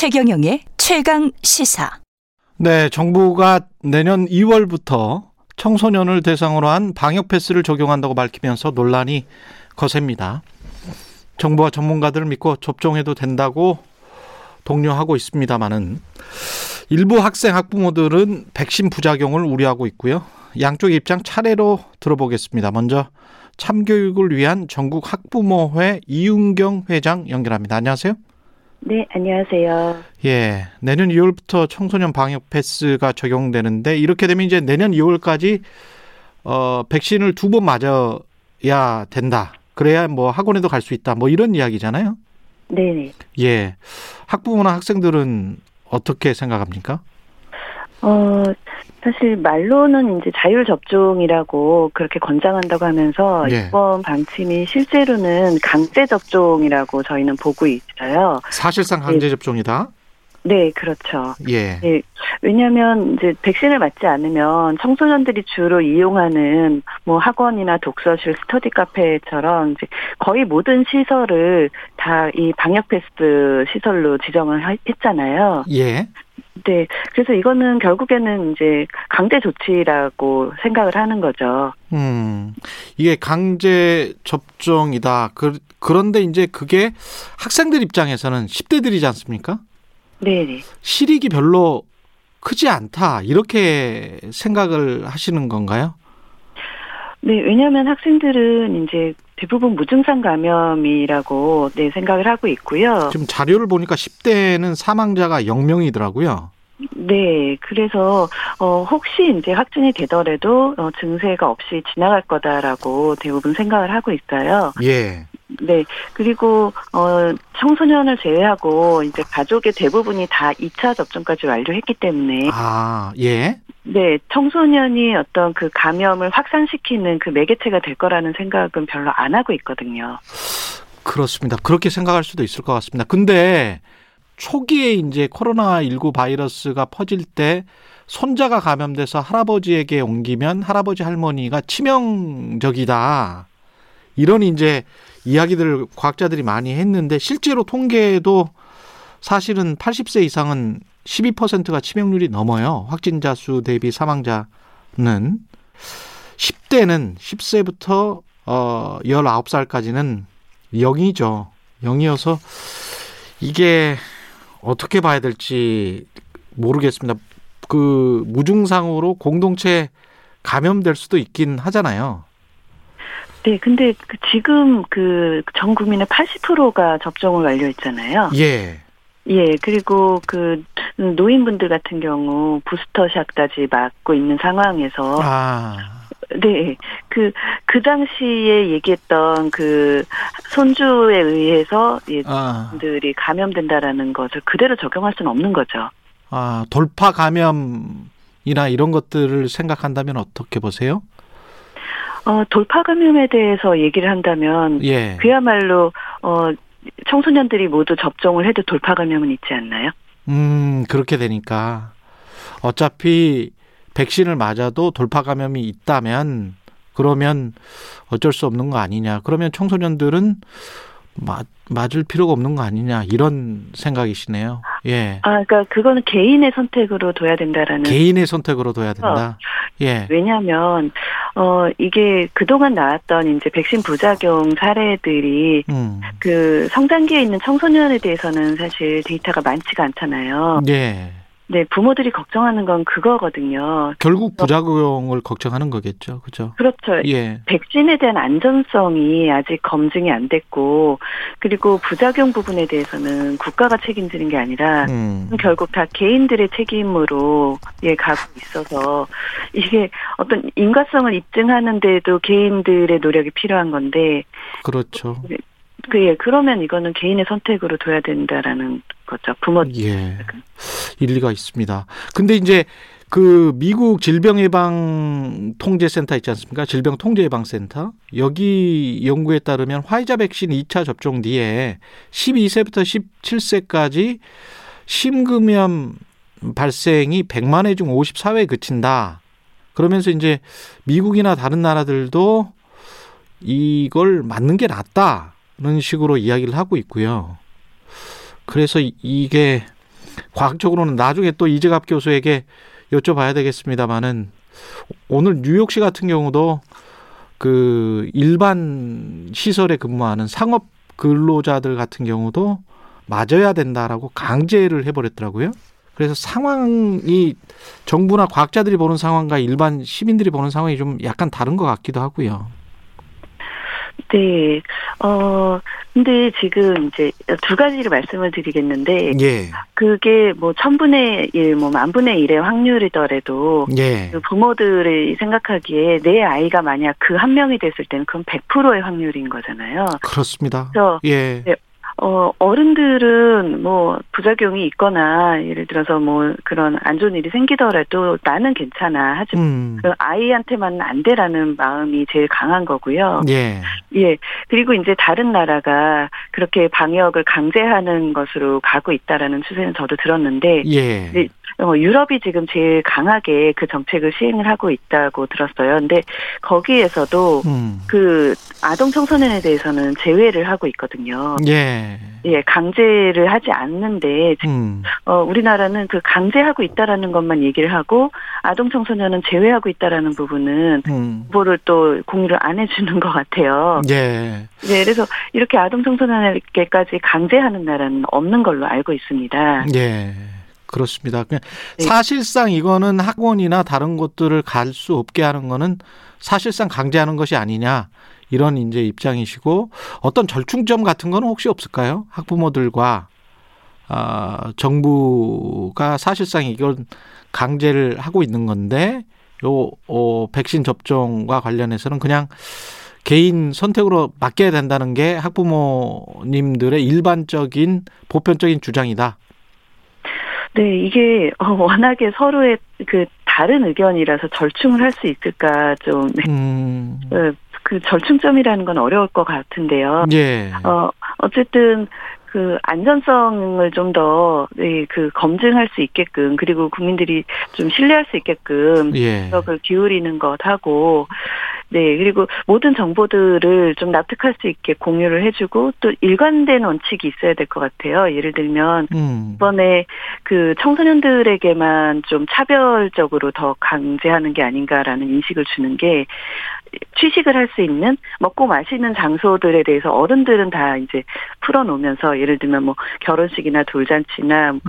최경영의 최강 시사. 네, 정부가 내년 2월부터 청소년을 대상으로 한 방역 패스를 적용한다고 밝히면서 논란이 거셉니다. 정부와 전문가들을 믿고 접종해도 된다고 독려하고 있습니다만은 일부 학생 학부모들은 백신 부작용을 우려하고 있고요. 양쪽 입장 차례로 들어보겠습니다. 먼저 참교육을 위한 전국 학부모회 이윤경 회장 연결합니다. 안녕하세요. 네, 안녕하세요. 예, 내년 2월부터 청소년 방역 패스가 적용되는데 이렇게 되면 이제 내년 2월까지 어 백신을 두 번 맞아야 된다. 그래야 뭐 학원에도 갈 수 있다. 뭐 이런 이야기잖아요. 네. 예, 학부모나 학생들은 어떻게 생각합니까? 어, 사실 말로는 이제 자율 접종이라고 그렇게 권장한다고 하면서 예. 이번 방침이 실제로는 강제 접종이라고 저희는 보고 있어요. 사실상 강제 네. 접종이다. 네, 그렇죠. 예. 네, 왜냐하면 이제 백신을 맞지 않으면 청소년들이 주로 이용하는 뭐 학원이나 독서실, 스터디 카페처럼 이제 거의 모든 시설을 다 이 방역 패스트 시설로 지정을 했잖아요. 예. 네. 그래서 이거는 결국에는 이제 강제 조치라고 생각을 하는 거죠. 음. 이게 강제 접종이다. 그, 그런데 이제 그게 학생들 입장에서는 10대들이지 않습니까? 네. 실익이 별로 크지 않다. 이렇게 생각을 하시는 건가요? 네, 왜냐하면 학생들은 이제 대부분 무증상 감염이라고 네 생각을 하고 있고요. 지금 자료를 보니까 10대는 사망자가 0명이더라고요. 네, 그래서 어 혹시 이제 확진이 되더라도 어, 증세가 없이 지나갈 거다라고 대부분 생각을 하고 있어요. 예. 네, 그리고 어 청소년을 제외하고 이제 가족의 대부분이 다 2차 접종까지 완료했기 때문에 아, 예. 네, 청소년이 어떤 그 감염을 확산시키는 그 매개체가 될 거라는 생각은 별로 안 하고 있거든요. 그렇습니다. 그렇게 생각할 수도 있을 것 같습니다. 근데 초기에 이제 코로나19 바이러스가 퍼질 때 손자가 감염돼서 할아버지에게 옮기면 할아버지 할머니가 치명적이다. 이런 이제 이야기들을 과학자들이 많이 했는데 실제로 통계에도 사실은 80세 이상은 12%가 치명률이 넘어요. 확진자 수 대비 사망자는 10대는 10세부터 어 19살까지는 0이죠. 0이어서 이게 어떻게 봐야 될지 모르겠습니다. 그 무증상으로 공동체 감염될 수도 있긴 하잖아요. 네, 근데 그 지금 그 전 국민의 80%가 접종을 완료했잖아요. 예. 예, 그리고 그 노인분들 같은 경우 부스터샷까지 맞고 있는 상황에서 아. 네, 그, 그 당시에 얘기했던 그 손주에 의해서 예, 아. 분들이 감염된다라는 것을 그대로 적용할 수는 없는 거죠. 아, 돌파 감염이나 이런 것들을 생각한다면 어떻게 보세요? 어, 돌파 감염에 대해서 얘기를 한다면 예. 그야말로 어 청소년들이 모두 접종을 해도 돌파 감염은 있지 않나요? 음, 그렇게 되니까 어차피 백신을 맞아도 돌파 감염이 있다면 그러면 어쩔 수 없는 거 아니냐. 그러면 청소년들은 맞, 맞을 필요가 없는 거 아니냐 이런 생각이시네요. 예. 아, 그러니까 그거는 개인의 선택으로 둬야 된다라는. 개인의 선택으로 둬야 된다. 어. 예. 왜냐하면 어 이게 그동안 나왔던 이제 백신 부작용 사례들이 음. 그 성장기에 있는 청소년에 대해서는 사실 데이터가 많지가 않잖아요. 예. 네, 부모들이 걱정하는 건 그거거든요. 결국 부작용을 걱정하는 거겠죠. 그죠? 그렇죠. 예. 백신에 대한 안전성이 아직 검증이 안 됐고, 그리고 부작용 부분에 대해서는 국가가 책임지는 게 아니라, 음. 결국 다 개인들의 책임으로, 예, 가고 있어서, 이게 어떤 인과성을 입증하는데도 개인들의 노력이 필요한 건데, 그렇죠. 그, 예, 그러면 이거는 개인의 선택으로 둬야 된다라는 거죠. 부모. 예. 일리가 있습니다. 근데 이제 그 미국 질병예방통제센터 있지 않습니까? 질병통제예방센터. 여기 연구에 따르면 화이자 백신 2차 접종 뒤에 12세부터 17세까지 심금염 발생이 100만 회 중 54회에 그친다. 그러면서 이제 미국이나 다른 나라들도 이걸 맞는 게 낫다 는 식으로 이야기를 하고 있고요. 그래서 이게 과학적으로는 나중에 또 이재갑 교수에게 여쭤봐야 되겠습니다만은 오늘 뉴욕시 같은 경우도 그 일반 시설에 근무하는 상업 근로자들 같은 경우도 맞아야 된다라고 강제를 해버렸더라고요. 그래서 상황이 정부나 과학자들이 보는 상황과 일반 시민들이 보는 상황이 좀 약간 다른 것 같기도 하고요. 네. 어, 근데 지금 이제 두 가지를 말씀을 드리겠는데. 예. 그게 뭐 천분의 일, 뭐 만분의 일의 확률이더라도. 예. 그 부모들이 생각하기에 내 아이가 만약 그 한 명이 됐을 때는 그건 100%의 확률인 거잖아요. 그렇습니다. 그래서 예. 네, 어, 어른들은 뭐 부작용이 있거나 예를 들어서 뭐 그런 안 좋은 일이 생기더라도 나는 괜찮아. 하지만 음. 그 아이한테만 안 돼라는 마음이 제일 강한 거고요. 예. 예. 그리고 이제 다른 나라가 그렇게 방역을 강제하는 것으로 가고 있다라는 추세는 저도 들었는데 예. 어, 유럽이 지금 제일 강하게 그 정책을 시행을 하고 있다고 들었어요. 근데 거기에서도 음. 그 아동 청소년에 대해서는 제외를 하고 있거든요. 예. 예, 강제를 하지 않는데 음. 어, 우리나라는 그 강제하고 있다라는 것만 얘기를 하고 아동 청소년은 제외하고 있다라는 부분은 음. 정보를 또 공유를 안 해 주는 것 같아요. 예. 네, 그래서 이렇게 아동 청소년에게까지 강제하는 나라는 없는 걸로 알고 있습니다. 예. 그렇습니다. 그냥 네. 사실상 이거는 학원이나 다른 곳들을 갈 수 없게 하는 거는 사실상 강제하는 것이 아니냐 이런 이제 입장이시고 어떤 절충점 같은 거는 혹시 없을까요? 학부모들과 아, 정부가 사실상 이건 강제를 하고 있는 건데 요 어, 백신 접종과 관련해서는 그냥 개인 선택으로 맡겨야 된다는 게 학부모님들의 일반적인 보편적인 주장이다. 네, 이게 어, 워낙에 서로의 그 다른 의견이라서 절충을 할 수 있을까 좀 네. 음. 그, 그 절충점이라는 건 어려울 것 같은데요. 예. 어 어쨌든 그 안전성을 좀 더그 네, 검증할 수 있게끔 그리고 국민들이 좀 신뢰할 수 있게끔 예. 그 기울이는 것하고 네, 그리고 모든 정보들을 좀 납득할 수 있게 공유를 해주고 또 일관된 원칙이 있어야 될 것 같아요. 예를 들면 음. 이번에 그 청소년들에게만 좀 차별적으로 더 강제하는 게 아닌가라는 인식을 주는 게 취식을 할 수 있는 먹고 마시는 장소들에 대해서 어른들은 다 이제 풀어놓으면서 예를 들면 뭐 결혼식이나 돌잔치나 음,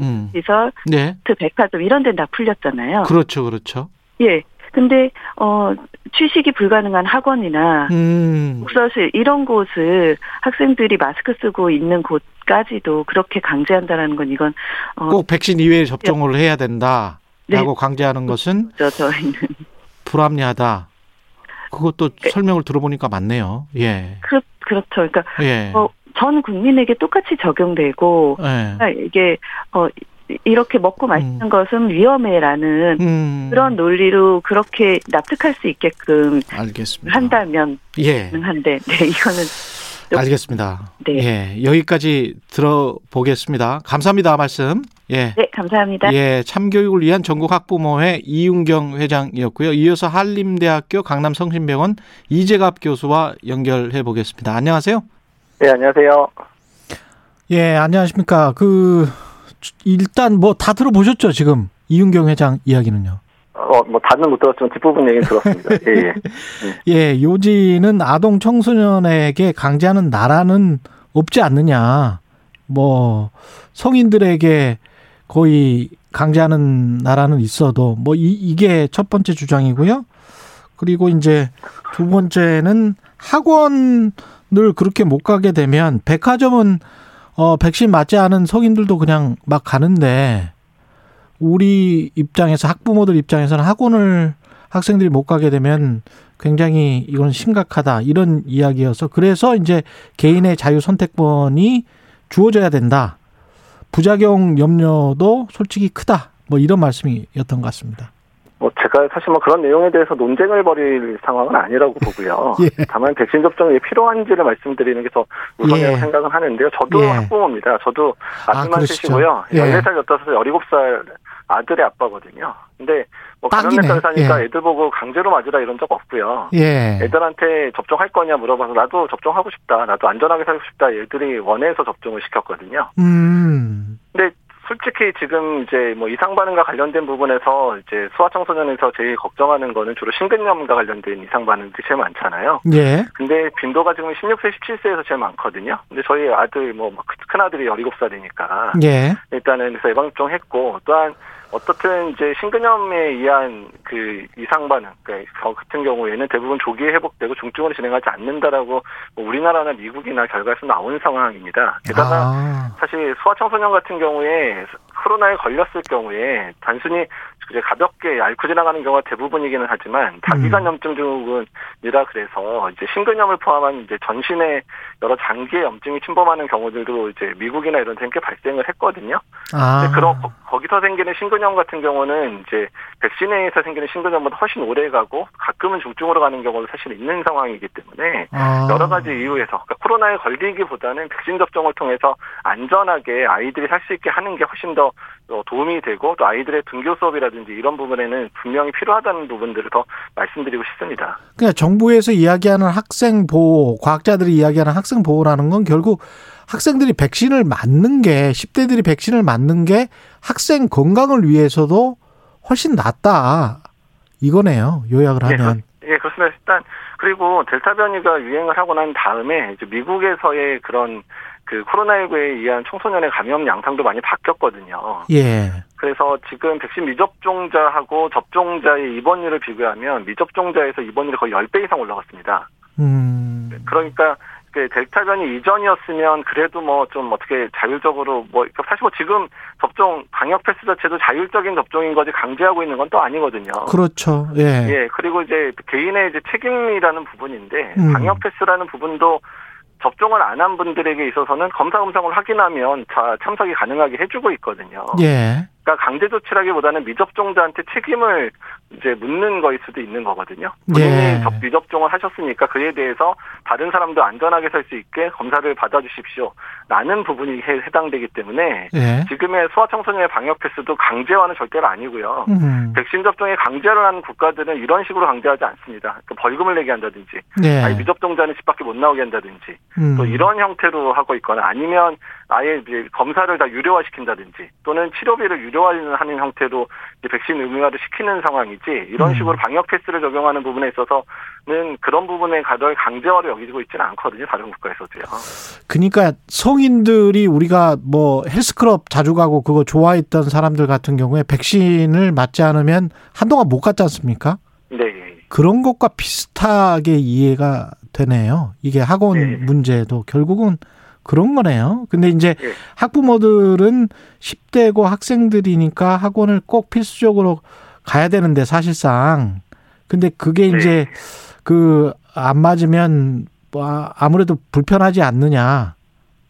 음. 시설, 네. 백화점 이런 데는 다 풀렸잖아요. 그렇죠, 그렇죠. 예. 근데 어 취식이 불가능한 학원이나 음. 독서실 이런 곳을 학생들이 마스크 쓰고 있는 곳까지도 그렇게 강제한다라는 건 이건 어, 꼭 백신 이외에 접종을 해야 된다라고 네. 강제하는 것은 저희는 불합리하다. 그것도 네. 설명을 들어보니까 맞네요. 예. 그 그렇죠. 그러니까 예. 어, 전 국민에게 똑같이 적용되고 예. 그러니까 이게 어 이렇게 먹고 마시는 음. 것은 위험해라는 음. 그런 논리로 그렇게 납득할 수 있게끔 알겠습니다. 한다면 예. 가능한데 네 이거는 알겠습니다. 네. 예, 여기까지 들어보겠습니다. 감사합니다, 말씀. 예. 네, 감사합니다. 예, 참교육을 위한 전국 학부모회 이윤경 회장이었고요. 이어서 한림대학교 강남성심병원 이재갑 교수와 연결해 보겠습니다. 안녕하세요. 네, 안녕하세요. 예, 안녕하십니까. 그 일단 뭐 다 들어보셨죠, 지금 이윤경 회장 이야기는요. 어, 뭐 다는 못 들었지만 뒷부분 얘기는 들었습니다. 예, 예. 예, 요지는 아동 청소년에게 강제하는 나라는 없지 않느냐. 뭐 성인들에게 거의 강제하는 나라는 있어도 뭐 이, 이게 첫 번째 주장이고요. 그리고 이제 두 번째는 학원을 그렇게 못 가게 되면 백화점은 어 백신 맞지 않은 성인들도 그냥 막 가는데 우리 입장에서 학부모들 입장에서는 학원을 학생들이 못 가게 되면 굉장히 이건 심각하다 이런 이야기여서 그래서 이제 개인의 자유 선택권이 주어져야 된다. 부작용 염려도 솔직히 크다. 뭐 이런 말씀이었던 것 같습니다. 뭐 제가 사실 뭐 그런 내용에 대해서 논쟁을 벌일 상황은 아니라고 보고요. 예. 다만 백신 접종이 필요한지를 말씀드리는 게 더 우선이라고 예. 생각은 하는데요. 저도 예. 학부모입니다. 저도 아들만 아, 셋이고요. 예. 14살, 15살, 17살 아들의 아빠거든요. 근데 뭐 감염됐다고 사니까 예. 애들 보고 강제로 맞으라 이런 적 없고요. 예. 애들한테 접종할 거냐 물어봐서 나도 접종하고 싶다. 나도 안전하게 살고 싶다. 애들이 원해서 접종을 시켰거든요. 음. 근데 솔직히 지금 이제 뭐 이상 반응과 관련된 부분에서 이제 소아청소년에서 제일 걱정하는 거는 주로 심근염과 관련된 이상 반응들이 제일 많잖아요. 예. 근데 빈도가 지금 16세, 17세에서 제일 많거든요. 근데 저희 아들 뭐 큰 아들이 17살이니까 예. 일단은 그래서 예방접종 했고 또한 어떻든 이제 신근염에 의한 그 이상 반응 그러니까 같은 경우에는 대부분 조기에 회복되고 중증으로 진행하지 않는다라고 뭐 우리나라나 미국이나 결과에서 나온 상황입니다. 게다가 아. 사실 소아청소년 같은 경우에 코로나에 걸렸을 경우에 단순히 이제 가볍게 앓고 지나가는 경우가 대부분이기는 하지만 다기관염증 음. 증후군이라 그래서 이제 신근염을 포함한 이제 전신에 여러 장기의 염증이 침범하는 경우들도 이제 미국이나 이런 데꽤 발생을 했거든요. 아. 그런 거기서 생기는 신근염 같은 경우는 이제 백신에 의해서 생기는 신근염보다 훨씬 오래 가고 가끔은 중증으로 가는 경우도 사실 있는 상황이기 때문에 아. 여러 가지 이유에서 그러니까 코로나에 걸리기보다는 백신 접종을 통해서 안전하게 아이들이 살 수 있게 하는 게 훨씬 더 도움이 되고 또 아이들의 등교 수업이라든지 이런 부분에는 분명히 필요하다는 부분들을 더 말씀드리고 싶습니다. 그러니까 정부에서 이야기하는 학생 보호, 과학자들이 이야기하는 학생 보호라는 건 결국 학생들이 백신을 맞는 게 10대들이 백신을 맞는 게 학생 건강을 위해서도 훨씬 낫다. 이거네요. 요약을 예, 하면. 예, 예, 그렇습니다. 일단 그리고 델타 변이가 유행을 하고 난 다음에 이제 미국에서의 그런 그 코로나19에 의한 청소년의 감염 양상도 많이 바뀌었거든요. 예. 그래서 지금 백신 미접종자하고 접종자의 입원율을 비교하면 미접종자에서 입원율이 거의 10배 이상 올라갔습니다. 음. 그러니까 그 델타 변이 이전이었으면 그래도 뭐 좀 어떻게 자율적으로 뭐 사실 뭐 지금 접종 방역 패스 자체도 자율적인 접종인 거지 강제하고 있는 건 또 아니거든요. 그렇죠. 예. 예. 그리고 이제 개인의 이제 책임이라는 부분인데 음. 방역 패스라는 부분도 접종을 안 한 분들에게 있어서는 검사 음성을 확인하면 다 참석이 가능하게 해주고 있거든요. 예. 그러니까 강제 조치라기보다는 미접종자한테 책임을 이제 묻는 거일 수도 있는 거거든요. 본인이 예. 미접종을 하셨으니까 그에 대해서 다른 사람도 안전하게 살 수 있게 검사를 받아주십시오. 라는 부분이 해당되기 때문에 예. 지금의 소아청소년의 방역 패스도 강제화는 절대로 아니고요. 음. 백신 접종에 강제를 하는 국가들은 이런 식으로 강제하지 않습니다. 그 벌금을 내게 한다든지, 예. 아니 미접종자는 집 밖에 못 나오게 한다든지, 음. 또 이런 형태로 하고 있거나 아니면 아예 이제 검사를 다 유료화시킨다든지 또는 치료비를 유료 화하는 형태로 백신 의무화를 시키는 상황이지 이런 음. 식으로 방역 패스를 적용하는 부분에 있어서는 그런 부분에 가별 강제화를 여기고 있지는 않거든요 다른 국가에서도요. 그러니까 성인들이 우리가 뭐 헬스클럽 자주 가고 그거 좋아했던 사람들 같은 경우에 백신을 맞지 않으면 한동안 못 갔지 않습니까? 네. 그런 것과 비슷하게 이해가 되네요. 이게 학원 네. 문제도 결국은 그런 거네요. 근데 이제 네. 학부모들은 10대고 학생들이니까 학원을 꼭 필수적으로 가야 되는데 사실상 근데 그게 네. 이제 그 안 맞으면 뭐 아무래도 불편하지 않느냐.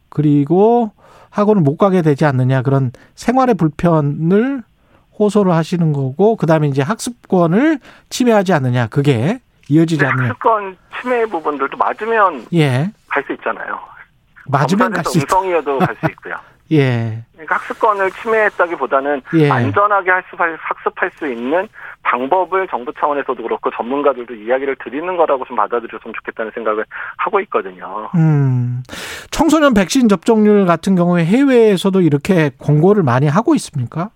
그리고 학원을 못 가게 되지 않느냐. 그런 생활의 불편을 호소를 하시는 거고 그다음에 이제 학습권을 침해하지 않느냐. 그게 이어지지 않느냐. 학습권 침해 부분들도 맞으면 예. 갈 수 있잖아요. 맞으면 갈 수 있다. 음성이어도 갈 수 있고요. 예. 그러니까 학습권을 침해했다기보다는 예. 안전하게 할수 학습할 수 있는 방법을 정부 차원에서도 그렇고 전문가들도 이야기를 드리는 거라고 좀 받아들였으면 좋겠다는 생각을 하고 있거든요. 음. 청소년 백신 접종률 같은 경우에 해외에서도 이렇게 공고를 많이 하고 있습니까?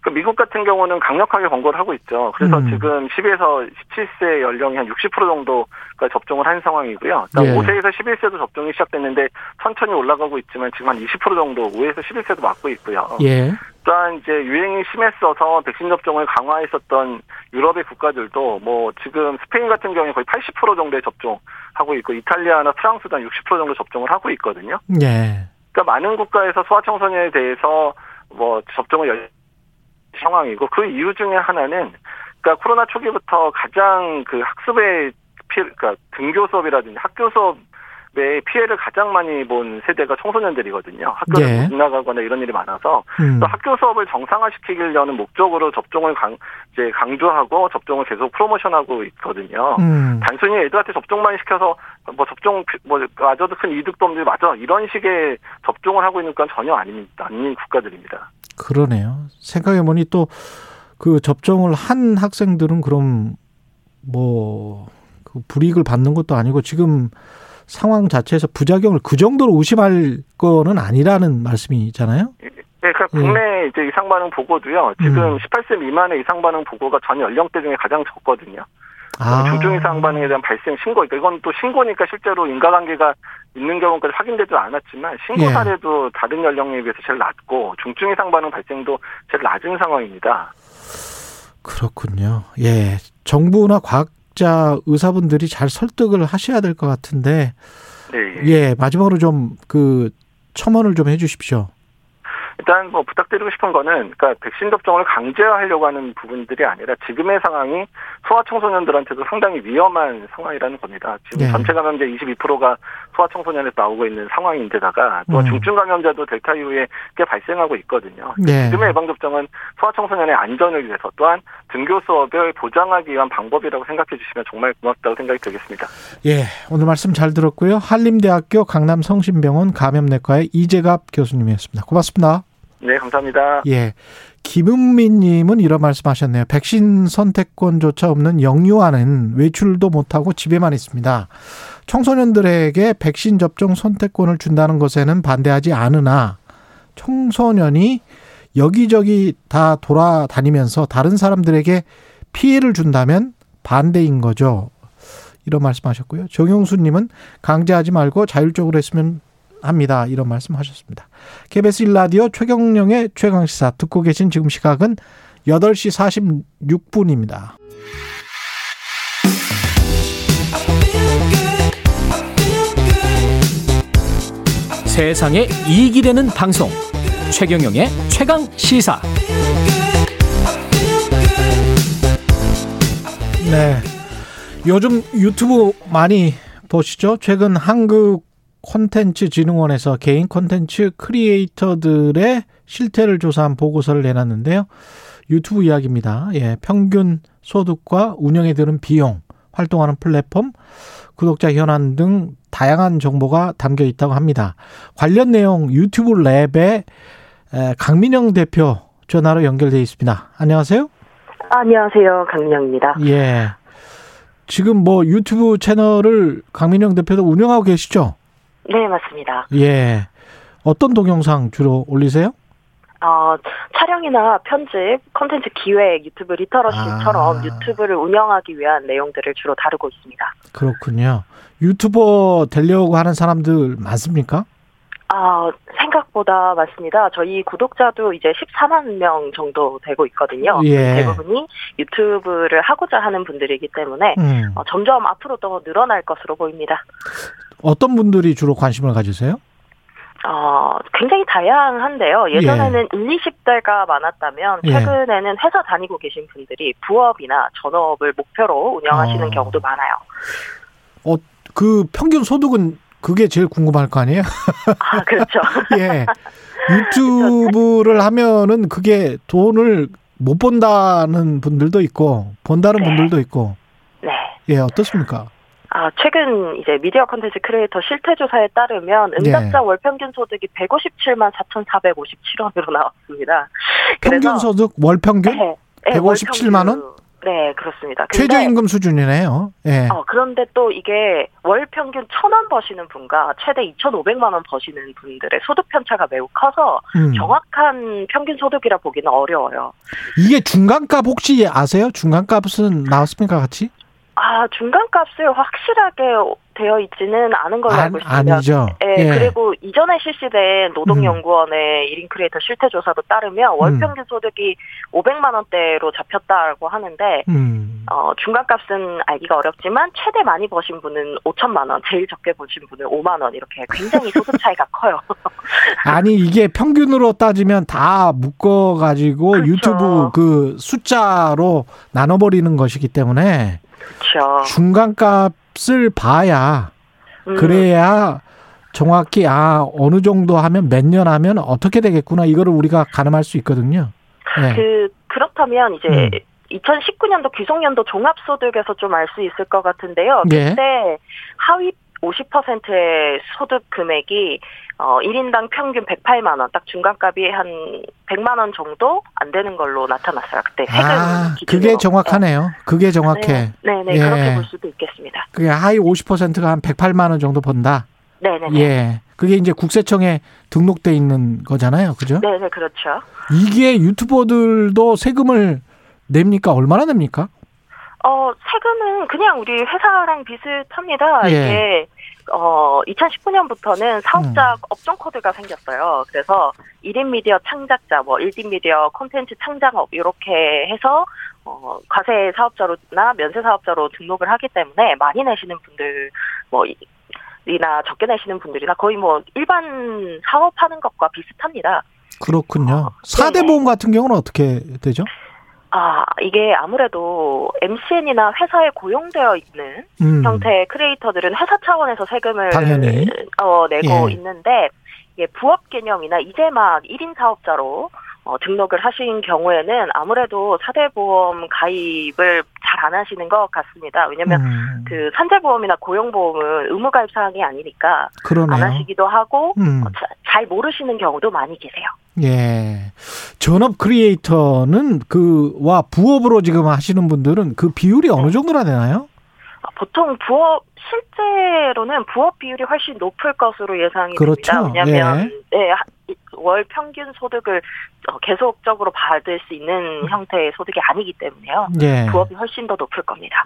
그 미국 같은 경우는 강력하게 권고를 하고 있죠. 그래서 음. 지금 10에서 17세 연령이 한 60% 정도가 접종을 한 상황이고요. 예. 5세에서 11세도 접종이 시작됐는데 천천히 올라가고 있지만 지금 한 20% 정도 5에서 11세도 맞고 있고요. 예. 또한 이제 유행이 심했어서 백신 접종을 강화했었던 유럽의 국가들도 뭐 지금 스페인 같은 경우에 거의 80% 정도의 접종하고 있고 이탈리아나 프랑스도 한 60% 정도 접종을 하고 있거든요. 예. 그러니까 많은 국가에서 소아청소년에 대해서 뭐 접종을 열 상황이고 그 이유 중에 하나는 그러니까 코로나 초기부터 가장 그 학습의 피 그러니까 등교 수업이라든지 학교 수업 의 피해를 가장 많이 본 세대가 청소년들이거든요. 학교를 네. 못 나가거나 이런 일이 많아서 음. 또 학교 수업을 정상화시키려는 목적으로 접종을 강 이제 강조하고 접종을 계속 프로모션하고 있거든요. 음. 단순히 애들한테 접종만 시켜서 뭐 접종 뭐 마저도 큰 이득도 없는데 맞아 이런 식의 접종을 하고 있는 건 전혀 아닙니다. 아닌 국가들입니다. 그러네요. 생각해 보니 또 그 접종을 한 학생들은 그럼 뭐그 불이익을 받는 것도 아니고 지금 상황 자체에서 부작용을 그 정도로 의심할 거는 아니라는 말씀이잖아요. 네, 그러니까 예. 국내 이제 이상 반응 보고도요. 지금 음. 18세 미만의 이상 반응 보고가 전 연령대 중에 가장 적거든요. 아. 중증 이상 반응에 대한 발생 신고, 그러니까 이건 또 신고니까 실제로 인과관계가 있는 경우까지 확인되지 않았지만 신고 예. 사례도 예. 다른 연령에 비해서 제일 낮고 중증 이상 반응 발생도 제일 낮은 상황입니다. 그렇군요. 예, 정부나 과학 자 의사분들이 잘 설득을 하셔야 될 것 같은데, 네. 예, 마지막으로 좀 그 첨언을 좀 해주십시오. 일단 뭐 부탁드리고 싶은 거는 그러니까 백신 접종을 강제하려고 하는 부분들이 아니라 지금의 상황이 소아청소년들한테도 상당히 위험한 상황이라는 겁니다. 지금 네. 전체 감염자 22%가 소아청소년에서 나오고 있는 상황인데다가 또 음. 중증 감염자도 델타 이후에 꽤 발생하고 있거든요. 네. 지금의 예방 접종은 소아청소년의 안전을 위해서 또한 등교 수업을 보장하기 위한 방법이라고 생각해 주시면 정말 고맙다고 생각이 들겠습니다. 예, 오늘 말씀 잘 들었고요. 한림대학교 강남성심병원 감염내과의 이재갑 교수님이었습니다. 고맙습니다. 네, 감사합니다. 예. 김은민 님은 이런 말씀 하셨네요. 백신 선택권조차 없는 영유아는 외출도 못하고 집에만 있습니다. 청소년들에게 백신 접종 선택권을 준다는 것에는 반대하지 않으나 청소년이 여기저기 다 돌아다니면서 다른 사람들에게 피해를 준다면 반대인 거죠. 이런 말씀하셨고요. 정용수 님은 강제하지 말고 자율적으로 했으면 합니다. 이런 말씀 하셨습니다. KBS 1라디오 최경령의 최강시사 듣고 계신 지금 시각은 8시 46분입니다. 세상에 이익이 되는 방송 최경영의 최강 시사 네 요즘 유튜브 많이 보시죠 최근 한국 콘텐츠 진흥원에서 개인 콘텐츠 크리에이터들의 실태를 조사한 보고서를 내놨는데요. 유튜브 이야기입니다. 예, 평균 소득과 운영에 드는 비용, 활동하는 플랫폼, 구독자 현황 등 다양한 정보가 담겨 있다고 합니다. 관련 내용 유튜브 랩에 강민영 대표 전화로 연결돼 있습니다. 안녕하세요. 안녕하세요. 강민영입니다. 예. 지금 뭐 유튜브 채널을 강민영 대표도 운영하고 계시죠? 네, 맞습니다. 예. 어떤 동영상 주로 올리세요? 어, 촬영이나 편집, 컨텐츠 기획, 유튜브 리터러시처럼 아. 유튜브를 운영하기 위한 내용들을 주로 다루고 있습니다. 그렇군요. 유튜버 되려고 하는 사람들 많습니까? 아, 생각보다 많습니다. 저희 구독자도 이제 14만 명 정도 되고 있거든요. 예. 대부분이 유튜브를 하고자 하는 분들이기 때문에 음. 어, 점점 앞으로 더 늘어날 것으로 보입니다. 어떤 분들이 주로 관심을 가지세요? 어, 굉장히 다양한데요. 예전에는 예. 1, 20대가 많았다면 예. 최근에는 회사 다니고 계신 분들이 부업이나 전업을 목표로 운영하시는 어. 경우도 많아요. 어, 그 평균 소득은 그게 제일 궁금할 거 아니에요? 아, 그렇죠. 예. 유튜브를 하면은 그게 돈을 못 번다는 분들도 있고 번다는 네. 분들도 있고. 네. 예, 어떻습니까? 아, 최근 이제 미디어 컨텐츠 크리에이터 실태 조사에 따르면 응답자 네. 월 평균 소득이 157만 4,457원으로 나왔습니다. 평균 소득 월 평균? 네. 157만 원? 네, 그렇습니다. 최저임금 수준이네요. 예. 어, 그런데 또 이게 월 평균 천 원 버시는 분과 최대 이천오백만 원 버시는 분들의 소득 편차가 매우 커서 음. 정확한 평균 소득이라 보기는 어려워요. 이게 중간값 혹시 아세요? 중간값은 나왔습니까, 같이? 아, 중간값을 확실하게 되어 있지는 않은 걸로 알고 있습니다. 아니죠. 네, 예. 그리고 이전에 실시된 노동연구원의 음. 1인 크리에이터 실태조사도 따르면 월 음. 평균 소득이 500만 원대로 잡혔다고 하는데 음. 어, 중간값은 알기가 어렵지만 최대 많이 버신 분은 5천만 원, 제일 적게 버신 분은 5만 원 이렇게 굉장히 소득 차이가 커요. 아니 이게 평균으로 따지면 다 묶어 가지고 그렇죠. 유튜브 그 숫자로 나눠 버리는 것이기 때문에 그렇죠. 중간값을 봐야 음. 그래야 정확히 아 어느 정도 하면 몇 년 하면 어떻게 되겠구나 이거를 우리가 가늠할 수 있거든요. 네. 그 그렇다면 이제 음. 2019년도 기속년도 종합소득에서 좀 알 수 있을 것 같은데요. 예. 그때 예. 하위 50%의 소득 금액이 어 1인당 평균 108만 원, 딱 중간값이 한 100만 원 정도 안 되는 걸로 나타났어요. 그때 세금 아, 그게 정확하네요. 그게 정확해. 네, 네, 네 예. 그렇게 볼 수도 있겠습니다. 그게 하위 50%가 한 108만 원 정도 번다. 네, 네. 예. 그게 이제 국세청에 등록돼 있는 거잖아요. 그죠? 네, 네, 그렇죠. 이게 유튜버들도 세금을 냅니까? 얼마나 냅니까? 어, 세금은 그냥 우리 회사랑 비슷합니다. 예. 이게 어 2019년부터는 사업자 음. 업종 코드가 생겼어요. 그래서 1인 미디어 창작자, 뭐 1인 미디어 콘텐츠 창작업 이렇게 해서 어 과세 사업자로나 면세 사업자로 등록을 하기 때문에 많이 내시는 분들 뭐 이나 적게 내시는 분들이나 거의 뭐 일반 사업하는 것과 비슷합니다. 그렇군요. 어, 4대 보험 같은 경우는 어떻게 되죠? 아, 이게 아무래도 MCN이나 회사에 고용되어 있는 음. 형태의 크리에이터들은 회사 차원에서 세금을 당연히. 어, 내고 예. 있는데 이게 부업 개념이나 이제 막 1인 사업자로 어, 등록을 하신 경우에는 아무래도 사대보험 가입을 잘 안 하시는 것 같습니다. 왜냐하면 음. 그 산재보험이나 고용보험은 의무가입 사항이 아니니까 그러네요. 안 하시기도 하고 음. 어, 잘 모르시는 경우도 많이 계세요. 예. 전업 크리에이터는 그와 부업으로 지금 하시는 분들은 그 비율이 어느 네. 정도나 되나요? 아, 보통 부업 실제로는 부업 비율이 훨씬 높을 것으로 예상이 그렇죠. 됩니다. 왜냐하면 예. 네, 월 평균 소득을 어, 계속적으로 받을 수 있는 형태의 소득이 아니기 때문에요. 예. 부업이 훨씬 더 높을 겁니다.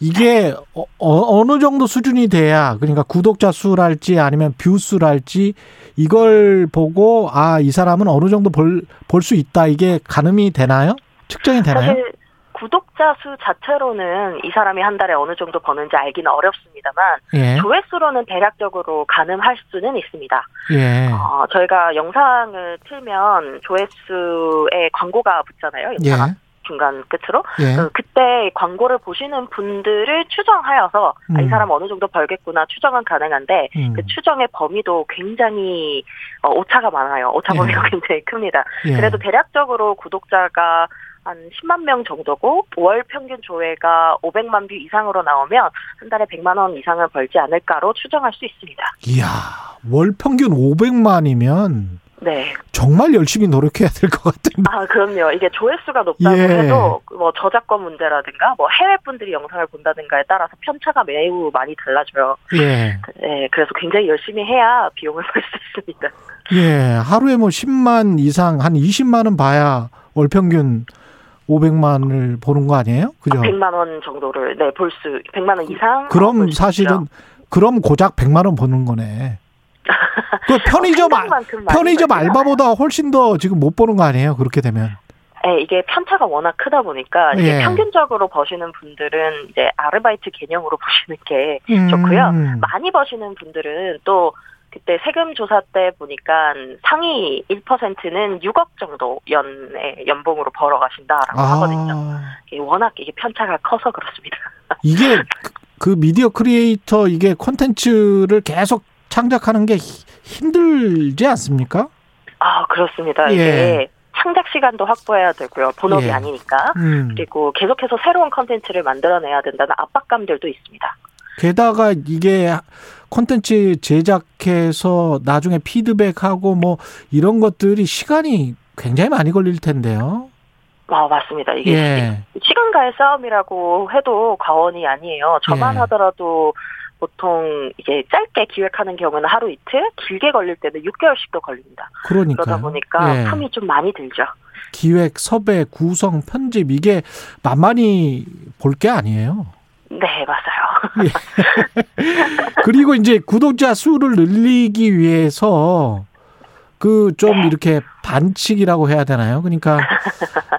이게 어, 어느 정도 수준이 돼야 그러니까 구독자 수랄지 아니면 view 수랄지 이걸 보고 아 이 사람은 어느 정도 벌 벌 수 있다 이게 가늠이 되나요? 측정이 되나요? 사실 구독자 수 자체로는 이 사람이 한 달에 어느 정도 버는지 알기는 어렵습니다만 예. 조회수로는 대략적으로 가늠할 수는 있습니다. 예. 어, 저희가 영상을 틀면 조회수에 광고가 붙잖아요. 예. 중간 끝으로 예. 그, 그때 광고를 보시는 분들을 추정하여서 음. 아, 이 음. 사람 어느 정도 벌겠구나 추정은 가능한데 음. 그 추정의 범위도 굉장히 어, 오차가 많아요. 오차 범위가 예. 굉장히 큽니다. 예. 그래도 대략적으로 구독자가 한 10만 명 정도고 월 평균 조회가 500만 view 이상으로 나오면 한 달에 100만 원 이상을 벌지 않을까로 추정할 수 있습니다. 이야, 월 평균 500만이면 네. 정말 열심히 노력해야 될 것 같은데. 아, 그럼요. 이게 조회수가 높다고 예. 해도 뭐 저작권 문제라든가 뭐 해외 분들이 영상을 본다든가에 따라서 편차가 매우 많이 달라져요. 예. 네, 그래서 굉장히 열심히 해야 비용을 벌 수 있습니다. 예, 하루에 뭐 10만 이상 한 20만 원 봐야 월 평균 500만을 보는 거 아니에요? 그죠? 100만 원 정도를 네, 볼 수, 100만 원 이상. 그럼 사실은 그럼 고작 100만 원 버는 거네. 그 편의점 어, 편의점 알바보다 훨씬 더 지금 못 보는 거 아니에요? 그렇게 되면. 네, 이게 편차가 워낙 크다 보니까 예. 평균적으로 버시는 분들은 이제 아르바이트 개념으로 보시는 게 음. 좋고요. 많이 버시는 분들은 또 그때 세금 조사 때 보니까 상위 1%는 6억 정도 연의 연봉으로 벌어 가신다라고 아. 하거든요. 워낙 이게 편차가 커서 그렇습니다. 이게 그 미디어 크리에이터 이게 콘텐츠를 계속 창작하는 게 힘들지 않습니까? 아, 그렇습니다. 예. 이게 창작 시간도 확보해야 되고요. 본업이 예. 아니니까. 음. 그리고 계속해서 새로운 컨텐츠를 만들어내야 된다는 압박감들도 있습니다. 게다가 이게 콘텐츠 제작해서 나중에 피드백하고 뭐 이런 것들이 시간이 굉장히 많이 걸릴 텐데요. 아, 맞습니다. 이게 예. 시간과의 싸움이라고 해도 과언이 아니에요. 저만 예. 하더라도 보통 이게 짧게 기획하는 경우는 하루 이틀, 길게 걸릴 때는 6개월씩도 걸립니다. 그러니까 그러다 보니까 예. 텀이 좀 많이 들죠. 기획, 섭외, 구성, 편집 이게 만만히 볼 게 아니에요. 네, 맞아요. 예. 그리고 이제 구독자 수를 늘리기 위해서 그좀 네. 이렇게 반칙이라고 해야 되나요? 그러니까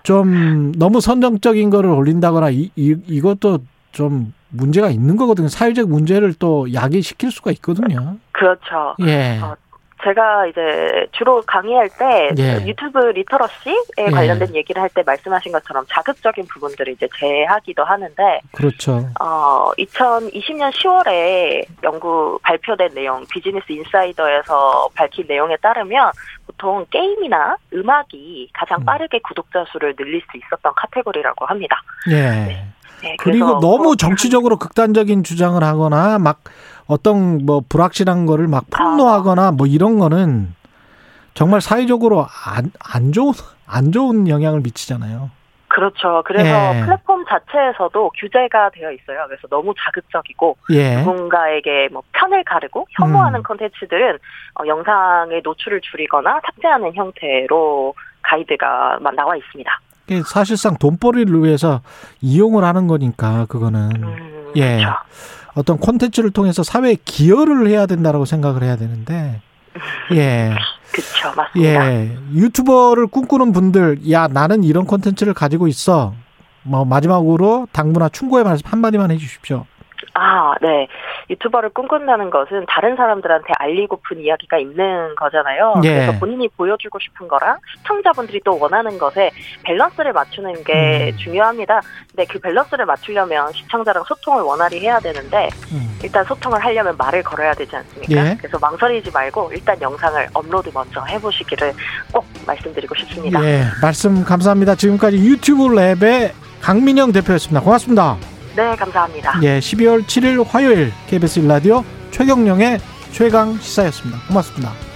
좀 너무 선정적인 거를 올린다거나 이, 이 이것도 좀 문제가 있는 거거든요. 사회적 문제를 또 야기시킬 수가 있거든요. 그렇죠. 예. 어, 제가 이제 주로 강의할 때 예. 유튜브 리터러시에 예. 관련된 얘기를 할 때 말씀하신 것처럼 자극적인 부분들을 이제 제하기도 하는데 그렇죠. 어 2020년 10월에 연구 발표된 내용 비즈니스 인사이더에서 밝힌 내용에 따르면 보통 게임이나 음악이 가장 음. 빠르게 구독자 수를 늘릴 수 있었던 카테고리라고 합니다. 예. 네. 네, 그리고 너무 정치적으로 극단적인 주장을 하거나 막 어떤 뭐 불확실한 거를 막 폭로하거나 뭐 이런 거는 정말 사회적으로 안, 안 좋은 안 좋은 영향을 미치잖아요. 그렇죠. 그래서 예. 플랫폼 자체에서도 규제가 되어 있어요. 그래서 너무 자극적이고 예. 누군가에게 뭐 편을 가르고 혐오하는 음. 콘텐츠들은 음. 어, 영상의 노출을 줄이거나 삭제하는 형태로 가이드가 나와 있습니다. 사실상 돈벌이를 위해서 이용을 하는 거니까 그거는 음, 예 그렇죠. 어떤 콘텐츠를 통해서 사회에 기여를 해야 된다라고 생각을 해야 되는데 예. 그렇죠 맞습니다. 예. 유튜버를 꿈꾸는 분들 야 나는 이런 콘텐츠를 가지고 있어. 뭐 마지막으로 당부나 충고의 말씀 한마디만 해 주십시오. 아, 네. 유튜버를 꿈꾼다는 것은 다른 사람들한테 알리고픈 이야기가 있는 거잖아요. 예. 그래서 본인이 보여주고 싶은 거랑 시청자분들이 또 원하는 것에 밸런스를 맞추는 게 음. 중요합니다. 근데 그 밸런스를 맞추려면 시청자랑 소통을 원활히 해야 되는데 음. 일단 소통을 하려면 말을 걸어야 되지 않습니까? 예. 그래서 망설이지 말고 일단 영상을 업로드 먼저 해보시기를 꼭 말씀드리고 싶습니다. 예, 말씀 감사합니다. 지금까지 유튜브 랩의 강민영 대표였습니다. 고맙습니다. 네, 감사합니다. 예, 12월 7일 화요일 KBS 라디오 최경령의 최강 시사였습니다. 고맙습니다.